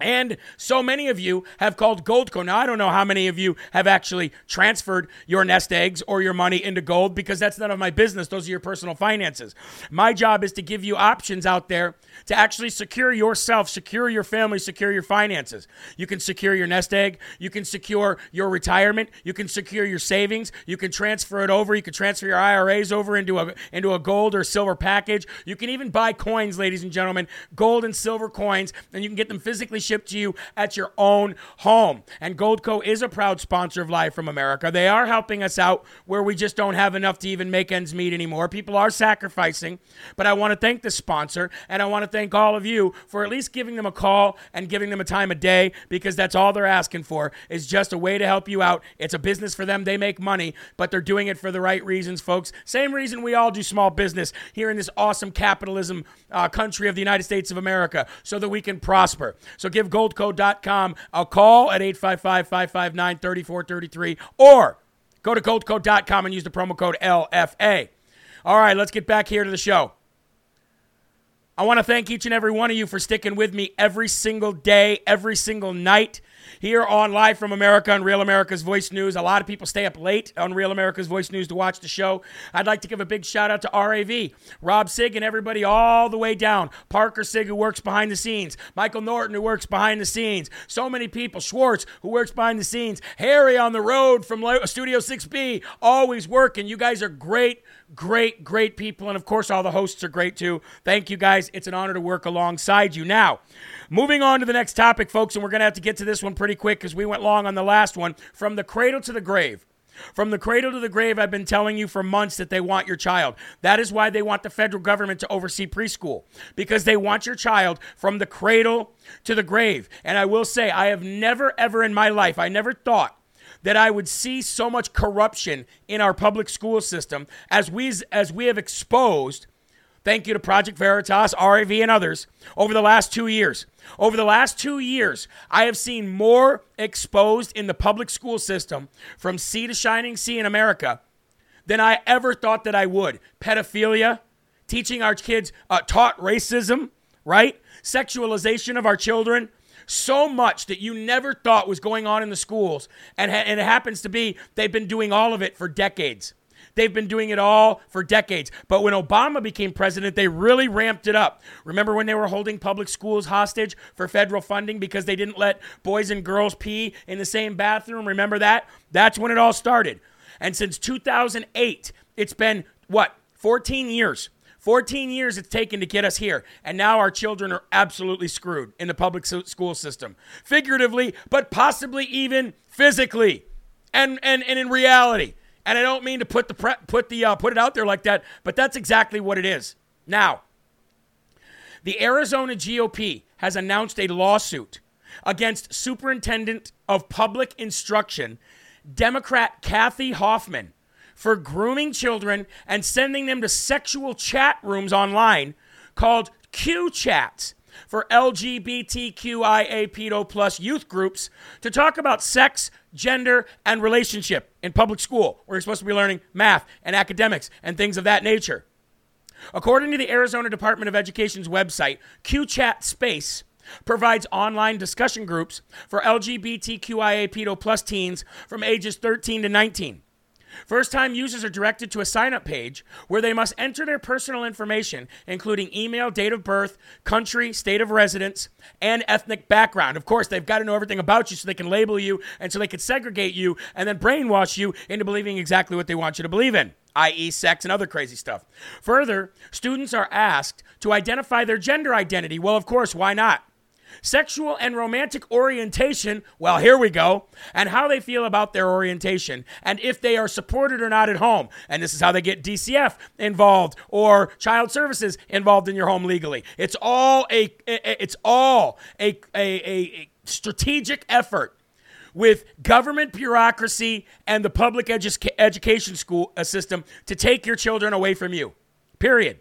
And so many of you have called Goldco. Now, I don't know how many of you have actually transferred your nest eggs or your money into gold because that's none of my business. Those are your personal finances. My job is to give you options out there to actually secure yourself, secure your family, secure your finances. You can secure your nest egg. You can secure your retirement. You can secure your savings. You can transfer it over. You can transfer your IRAs over into a, into a gold or silver package. You can even buy coins, ladies and gentlemen, gold and silver coins, and you can get them physically shipped to you at your own home. And Goldco is a proud sponsor of Live from America. They are helping us out where we just don't have enough to even make ends meet anymore. People are sacrificing, but I want to thank the sponsor and I want to thank all of you for at least giving them a call and giving them a time of day because that's all they're asking for is just a way to help you out. It's a business for them. They make money, but they're doing it for the right reasons, folks. Same reason we all do small business here in this awesome capitalism uh, country of the United States of America so that we can prosper. So give goldco.com a call at 855 559 3433 or go to goldco.com and use the promo code LFA. All right, let's get back here to the show. I want to thank each and every one of you for sticking with me every single day, every single night. Here on Live from America on Real America's Voice News. A lot of people stay up late on Real America's Voice News to watch the show. I'd like to give a big shout out to RAV, Rob Sigg, and everybody all the way down. Parker Sigg, who works behind the scenes. Michael Norton, who works behind the scenes. So many people. Schwartz, who works behind the scenes. Harry on the road from Studio 6B, always working. You guys are great great, great people. And of course, all the hosts are great too. Thank you guys. It's an honor to work alongside you. Now, moving on to the next topic, folks, and we're going to have to get to this one pretty quick because we went long on the last one. From the cradle to the grave. From the cradle to the grave, I've been telling you for months that they want your child. That is why they want the federal government to oversee preschool, because they want your child from the cradle to the grave. And I will say, I have never, ever in my life, I never thought that I would see so much corruption in our public school system as we as we have exposed. Thank you to Project Veritas, RAV, and others over the last two years. Over the last two years, I have seen more exposed in the public school system from sea to shining sea in America than I ever thought that I would. Pedophilia, teaching our kids, uh, taught racism, right? Sexualization of our children, so much that you never thought was going on in the schools. And, ha- and it happens to be they've been doing all of it for decades. They've been doing it all for decades. But when Obama became president, they really ramped it up. Remember when they were holding public schools hostage for federal funding because they didn't let boys and girls pee in the same bathroom? Remember that? That's when it all started. And since 2008, it's been what? 14 years 14 years it's taken to get us here, and now our children are absolutely screwed in the public school system, figuratively, but possibly even physically, and and, and in reality. And I don't mean to put the pre- put the uh, put it out there like that, but that's exactly what it is. Now, the Arizona GOP has announced a lawsuit against Superintendent of Public Instruction, Democrat Kathy Hoffman for grooming children and sending them to sexual chat rooms online called Q Chats for LGBTQIA pedo plus youth groups to talk about sex, gender, and relationship in public school, where you're supposed to be learning math and academics and things of that nature. According to the Arizona Department of Education's website, QChat Space provides online discussion groups for LGBTQIA pedo plus teens from ages 13 to 19. First time users are directed to a sign up page where they must enter their personal information, including email, date of birth, country, state of residence, and ethnic background. Of course, they've got to know everything about you so they can label you and so they can segregate you and then brainwash you into believing exactly what they want you to believe in i.e., sex and other crazy stuff. Further, students are asked to identify their gender identity. Well, of course, why not? Sexual and romantic orientation, well, here we go, and how they feel about their orientation, and if they are supported or not at home. And this is how they get DCF involved or child services involved in your home legally. It's all a it's all a, a, a strategic effort with government bureaucracy and the public edu- education school uh, system to take your children away from you. Period.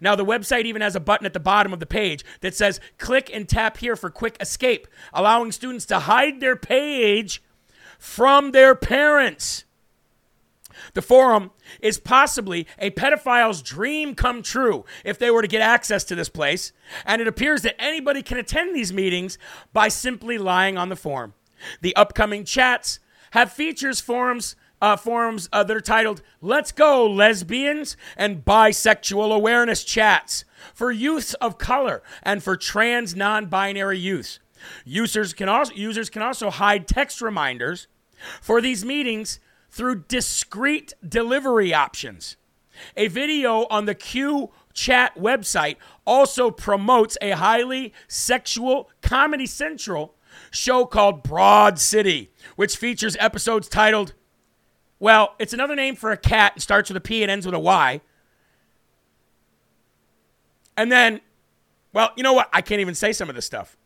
Now, the website even has a button at the bottom of the page that says click and tap here for quick escape, allowing students to hide their page from their parents. The forum is possibly a pedophile's dream come true if they were to get access to this place, and it appears that anybody can attend these meetings by simply lying on the forum. The upcoming chats have features forums uh, forums uh, that are titled Let's Go Lesbians and Bisexual Awareness Chats for youths of color and for trans non binary youths. Users can, also, users can also hide text reminders for these meetings through discrete delivery options. A video on the Q Chat website also promotes a highly sexual Comedy Central show called Broad City, which features episodes titled well, it's another name for a cat and starts with a P and ends with a Y. And then, well, you know what? I can't even say some of this stuff.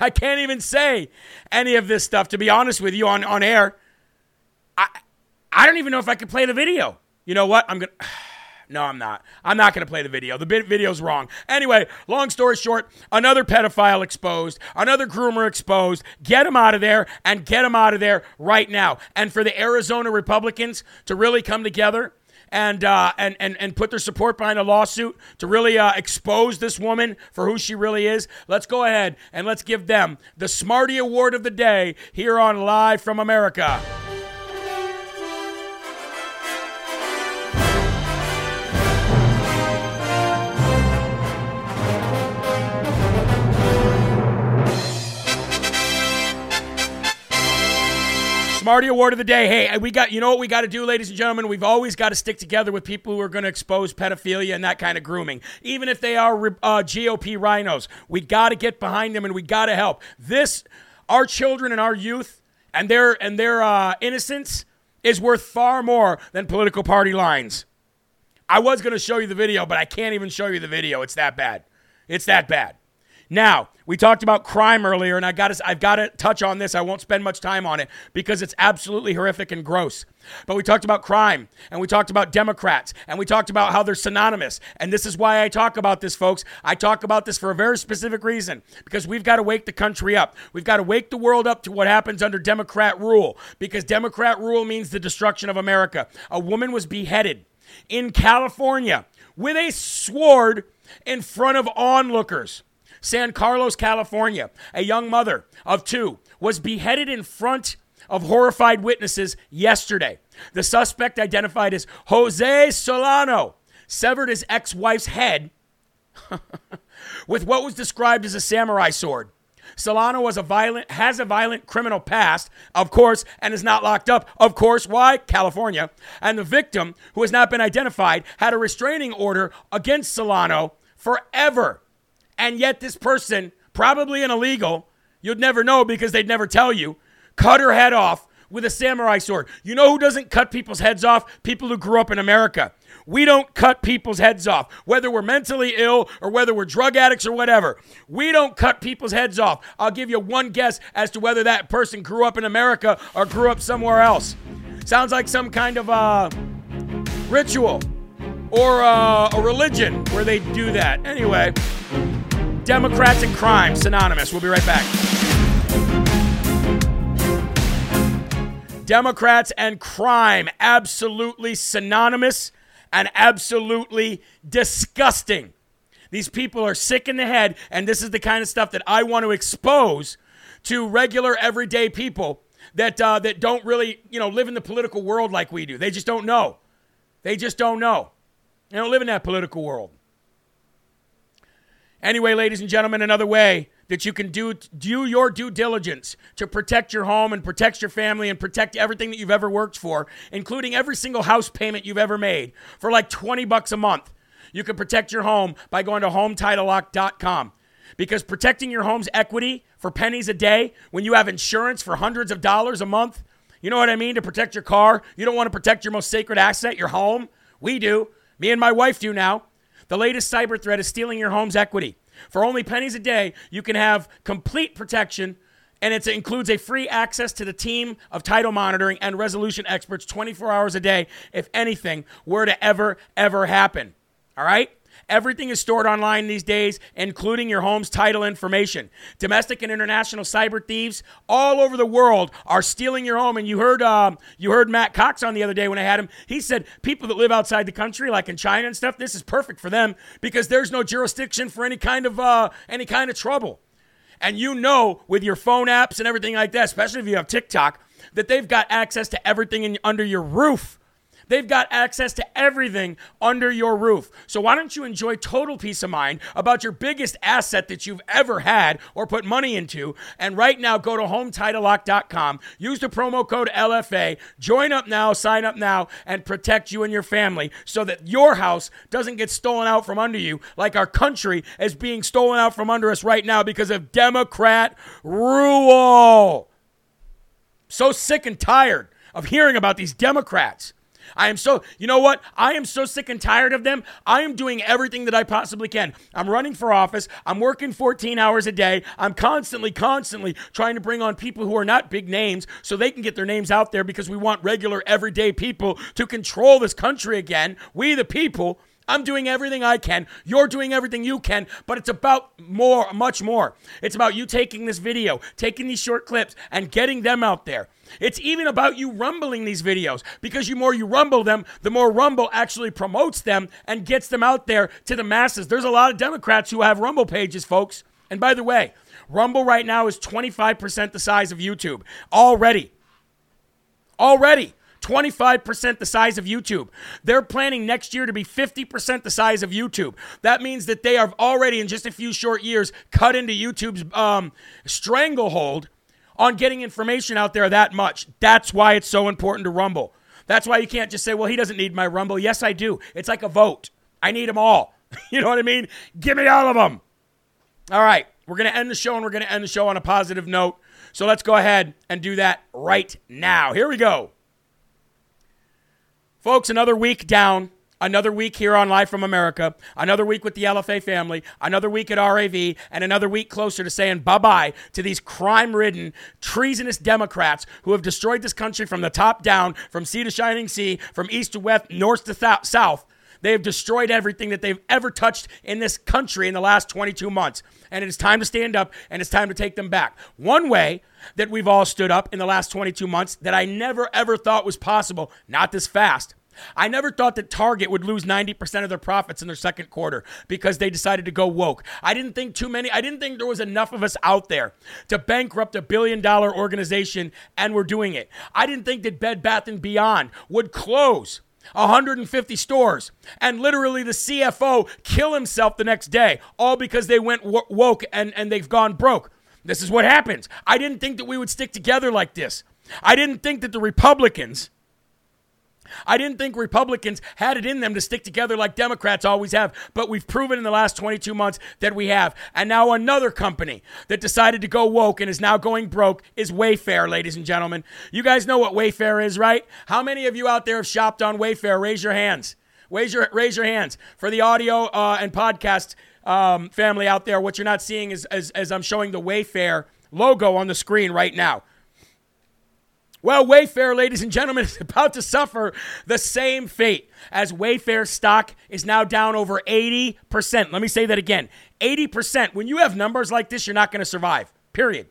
I can't even say any of this stuff, to be honest with you, on, on air. I, I don't even know if I could play the video. You know what? I'm going to. No, I'm not. I'm not going to play the video. The video's wrong. Anyway, long story short, another pedophile exposed, another groomer exposed. Get him out of there and get him out of there right now. And for the Arizona Republicans to really come together and uh, and and and put their support behind a lawsuit to really uh, expose this woman for who she really is. Let's go ahead and let's give them the Smarty Award of the day here on Live from America. Smarty Award of the day. Hey, we got you know what we got to do, ladies and gentlemen. We've always got to stick together with people who are going to expose pedophilia and that kind of grooming, even if they are uh, GOP rhinos. We got to get behind them and we got to help. This, our children and our youth and their and their uh, innocence is worth far more than political party lines. I was going to show you the video, but I can't even show you the video. It's that bad. It's that bad. Now, we talked about crime earlier, and I got I've got to touch on this. I won't spend much time on it because it's absolutely horrific and gross. But we talked about crime, and we talked about Democrats, and we talked about how they're synonymous. And this is why I talk about this, folks. I talk about this for a very specific reason because we've got to wake the country up. We've got to wake the world up to what happens under Democrat rule because Democrat rule means the destruction of America. A woman was beheaded in California with a sword in front of onlookers. San Carlos, California, a young mother of two was beheaded in front of horrified witnesses yesterday. The suspect, identified as Jose Solano, severed his ex wife's head with what was described as a samurai sword. Solano was a violent, has a violent criminal past, of course, and is not locked up. Of course, why? California. And the victim, who has not been identified, had a restraining order against Solano forever. And yet, this person, probably an illegal, you'd never know because they'd never tell you, cut her head off with a samurai sword. You know who doesn't cut people's heads off? People who grew up in America. We don't cut people's heads off, whether we're mentally ill or whether we're drug addicts or whatever. We don't cut people's heads off. I'll give you one guess as to whether that person grew up in America or grew up somewhere else. Sounds like some kind of uh, ritual or uh, a religion where they do that. Anyway. Democrats and crime, synonymous. We'll be right back. Democrats and crime, absolutely synonymous and absolutely disgusting. These people are sick in the head, and this is the kind of stuff that I want to expose to regular, everyday people that uh, that don't really, you know, live in the political world like we do. They just don't know. They just don't know. They don't live in that political world. Anyway, ladies and gentlemen, another way that you can do do your due diligence to protect your home and protect your family and protect everything that you've ever worked for, including every single house payment you've ever made for like 20 bucks a month. You can protect your home by going to hometitlelock.com. Because protecting your home's equity for pennies a day when you have insurance for hundreds of dollars a month, you know what I mean? To protect your car, you don't want to protect your most sacred asset, your home. We do. Me and my wife do now. The latest cyber threat is stealing your home's equity. For only pennies a day, you can have complete protection, and it includes a free access to the team of title monitoring and resolution experts 24 hours a day if anything were to ever, ever happen. All right? Everything is stored online these days, including your home's title information. Domestic and international cyber thieves all over the world are stealing your home. And you heard, um, you heard Matt Cox on the other day when I had him. He said people that live outside the country, like in China and stuff, this is perfect for them because there's no jurisdiction for any kind of uh, any kind of trouble. And you know, with your phone apps and everything like that, especially if you have TikTok, that they've got access to everything in, under your roof. They've got access to everything under your roof. So why don't you enjoy total peace of mind about your biggest asset that you've ever had or put money into? And right now, go to HometitleLock.com, use the promo code LFA, join up now, sign up now, and protect you and your family so that your house doesn't get stolen out from under you like our country is being stolen out from under us right now because of Democrat rule. So sick and tired of hearing about these Democrats. I am so, you know what? I am so sick and tired of them. I am doing everything that I possibly can. I'm running for office. I'm working 14 hours a day. I'm constantly, constantly trying to bring on people who are not big names so they can get their names out there because we want regular, everyday people to control this country again. We, the people, I'm doing everything I can. You're doing everything you can, but it's about more, much more. It's about you taking this video, taking these short clips, and getting them out there. It's even about you rumbling these videos because the more you rumble them, the more Rumble actually promotes them and gets them out there to the masses. There's a lot of Democrats who have Rumble pages, folks. And by the way, Rumble right now is 25% the size of YouTube already. Already. 25% the size of YouTube. They're planning next year to be 50% the size of YouTube. That means that they have already, in just a few short years, cut into YouTube's um, stranglehold on getting information out there that much. That's why it's so important to Rumble. That's why you can't just say, well, he doesn't need my Rumble. Yes, I do. It's like a vote. I need them all. you know what I mean? Give me all of them. All right. We're going to end the show and we're going to end the show on a positive note. So let's go ahead and do that right now. Here we go. Folks, another week down. Another week here on Live from America. Another week with the LFA family. Another week at RAV. And another week closer to saying bye bye to these crime ridden, treasonous Democrats who have destroyed this country from the top down, from sea to shining sea, from east to west, north to th- south. They have destroyed everything that they've ever touched in this country in the last 22 months. And it is time to stand up and it's time to take them back. One way that we've all stood up in the last 22 months that I never ever thought was possible, not this fast, I never thought that Target would lose 90% of their profits in their second quarter because they decided to go woke. I didn't think too many, I didn't think there was enough of us out there to bankrupt a billion dollar organization and we're doing it. I didn't think that Bed Bath and Beyond would close 150 stores and literally the CFO kill himself the next day all because they went woke and and they've gone broke. This is what happens. I didn't think that we would stick together like this. I didn't think that the Republicans I didn't think Republicans had it in them to stick together like Democrats always have, but we've proven in the last 22 months that we have. And now another company that decided to go woke and is now going broke is Wayfair, ladies and gentlemen. You guys know what Wayfair is, right? How many of you out there have shopped on Wayfair? Raise your hands. Raise your, raise your hands. For the audio uh, and podcast um, family out there, what you're not seeing is as, as I'm showing the Wayfair logo on the screen right now. Well, Wayfair, ladies and gentlemen, is about to suffer the same fate as Wayfair stock is now down over 80%. Let me say that again 80%. When you have numbers like this, you're not going to survive, period.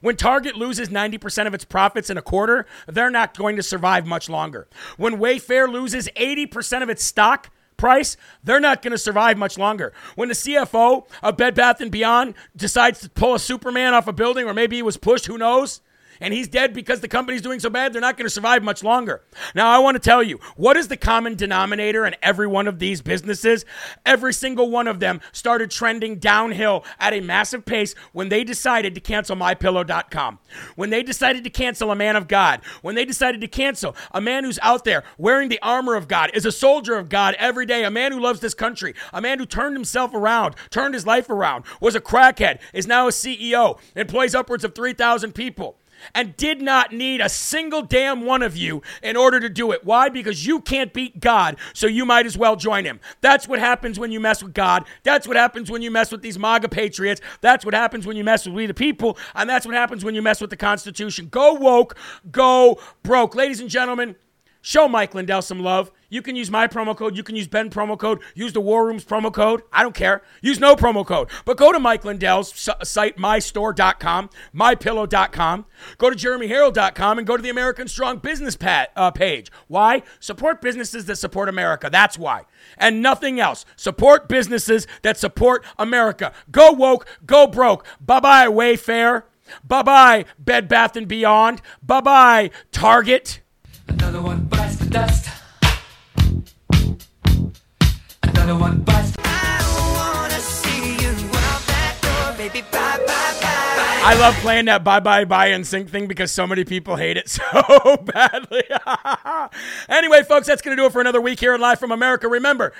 When Target loses 90% of its profits in a quarter, they're not going to survive much longer. When Wayfair loses 80% of its stock, price, they're not going to survive much longer. When the CFO of Bed Bath and Beyond decides to pull a Superman off a building or maybe he was pushed, who knows? And he's dead because the company's doing so bad, they're not going to survive much longer. Now, I want to tell you what is the common denominator in every one of these businesses? Every single one of them started trending downhill at a massive pace when they decided to cancel mypillow.com. When they decided to cancel a man of God, when they decided to cancel a man who's out there wearing the armor of God, is a soldier of God every day, a man who loves this country, a man who turned himself around, turned his life around, was a crackhead, is now a CEO, employs upwards of 3,000 people and did not need a single damn one of you in order to do it. Why? Because you can't beat God, so you might as well join him. That's what happens when you mess with God. That's what happens when you mess with these MAGA patriots. That's what happens when you mess with we the people, and that's what happens when you mess with the Constitution. Go woke, go broke. Ladies and gentlemen, show Mike Lindell some love. You can use my promo code. You can use Ben promo code. Use the War Room's promo code. I don't care. Use no promo code. But go to Mike Lindell's site, mystore.com, mypillow.com. Go to jeremyherrell.com and go to the American Strong Business pat, uh, page. Why? Support businesses that support America. That's why. And nothing else. Support businesses that support America. Go woke, go broke. Bye bye, Wayfair. Bye bye, Bed Bath and Beyond. Bye bye, Target. Another one bites the dust. Another one bites. I love playing that bye bye bye NSYNC thing because so many people hate it so badly. anyway, folks, that's going to do it for another week here in Live from America. Remember,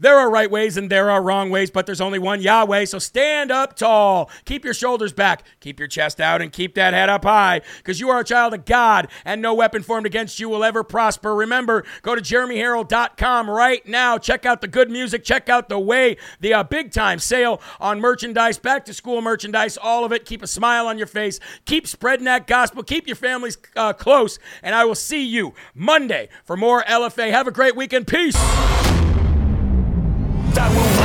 there are right ways and there are wrong ways, but there's only one Yahweh. So stand up tall. Keep your shoulders back. Keep your chest out and keep that head up high because you are a child of God and no weapon formed against you will ever prosper. Remember, go to jeremyherrell.com right now. Check out the good music. Check out the way, the uh, big time sale on merchandise, back to school merchandise, all of it. Keep a smile on your face. Keep spreading that gospel. Keep your families uh, close. And I will see you Monday for more LFA. Have a great weekend. Peace. I will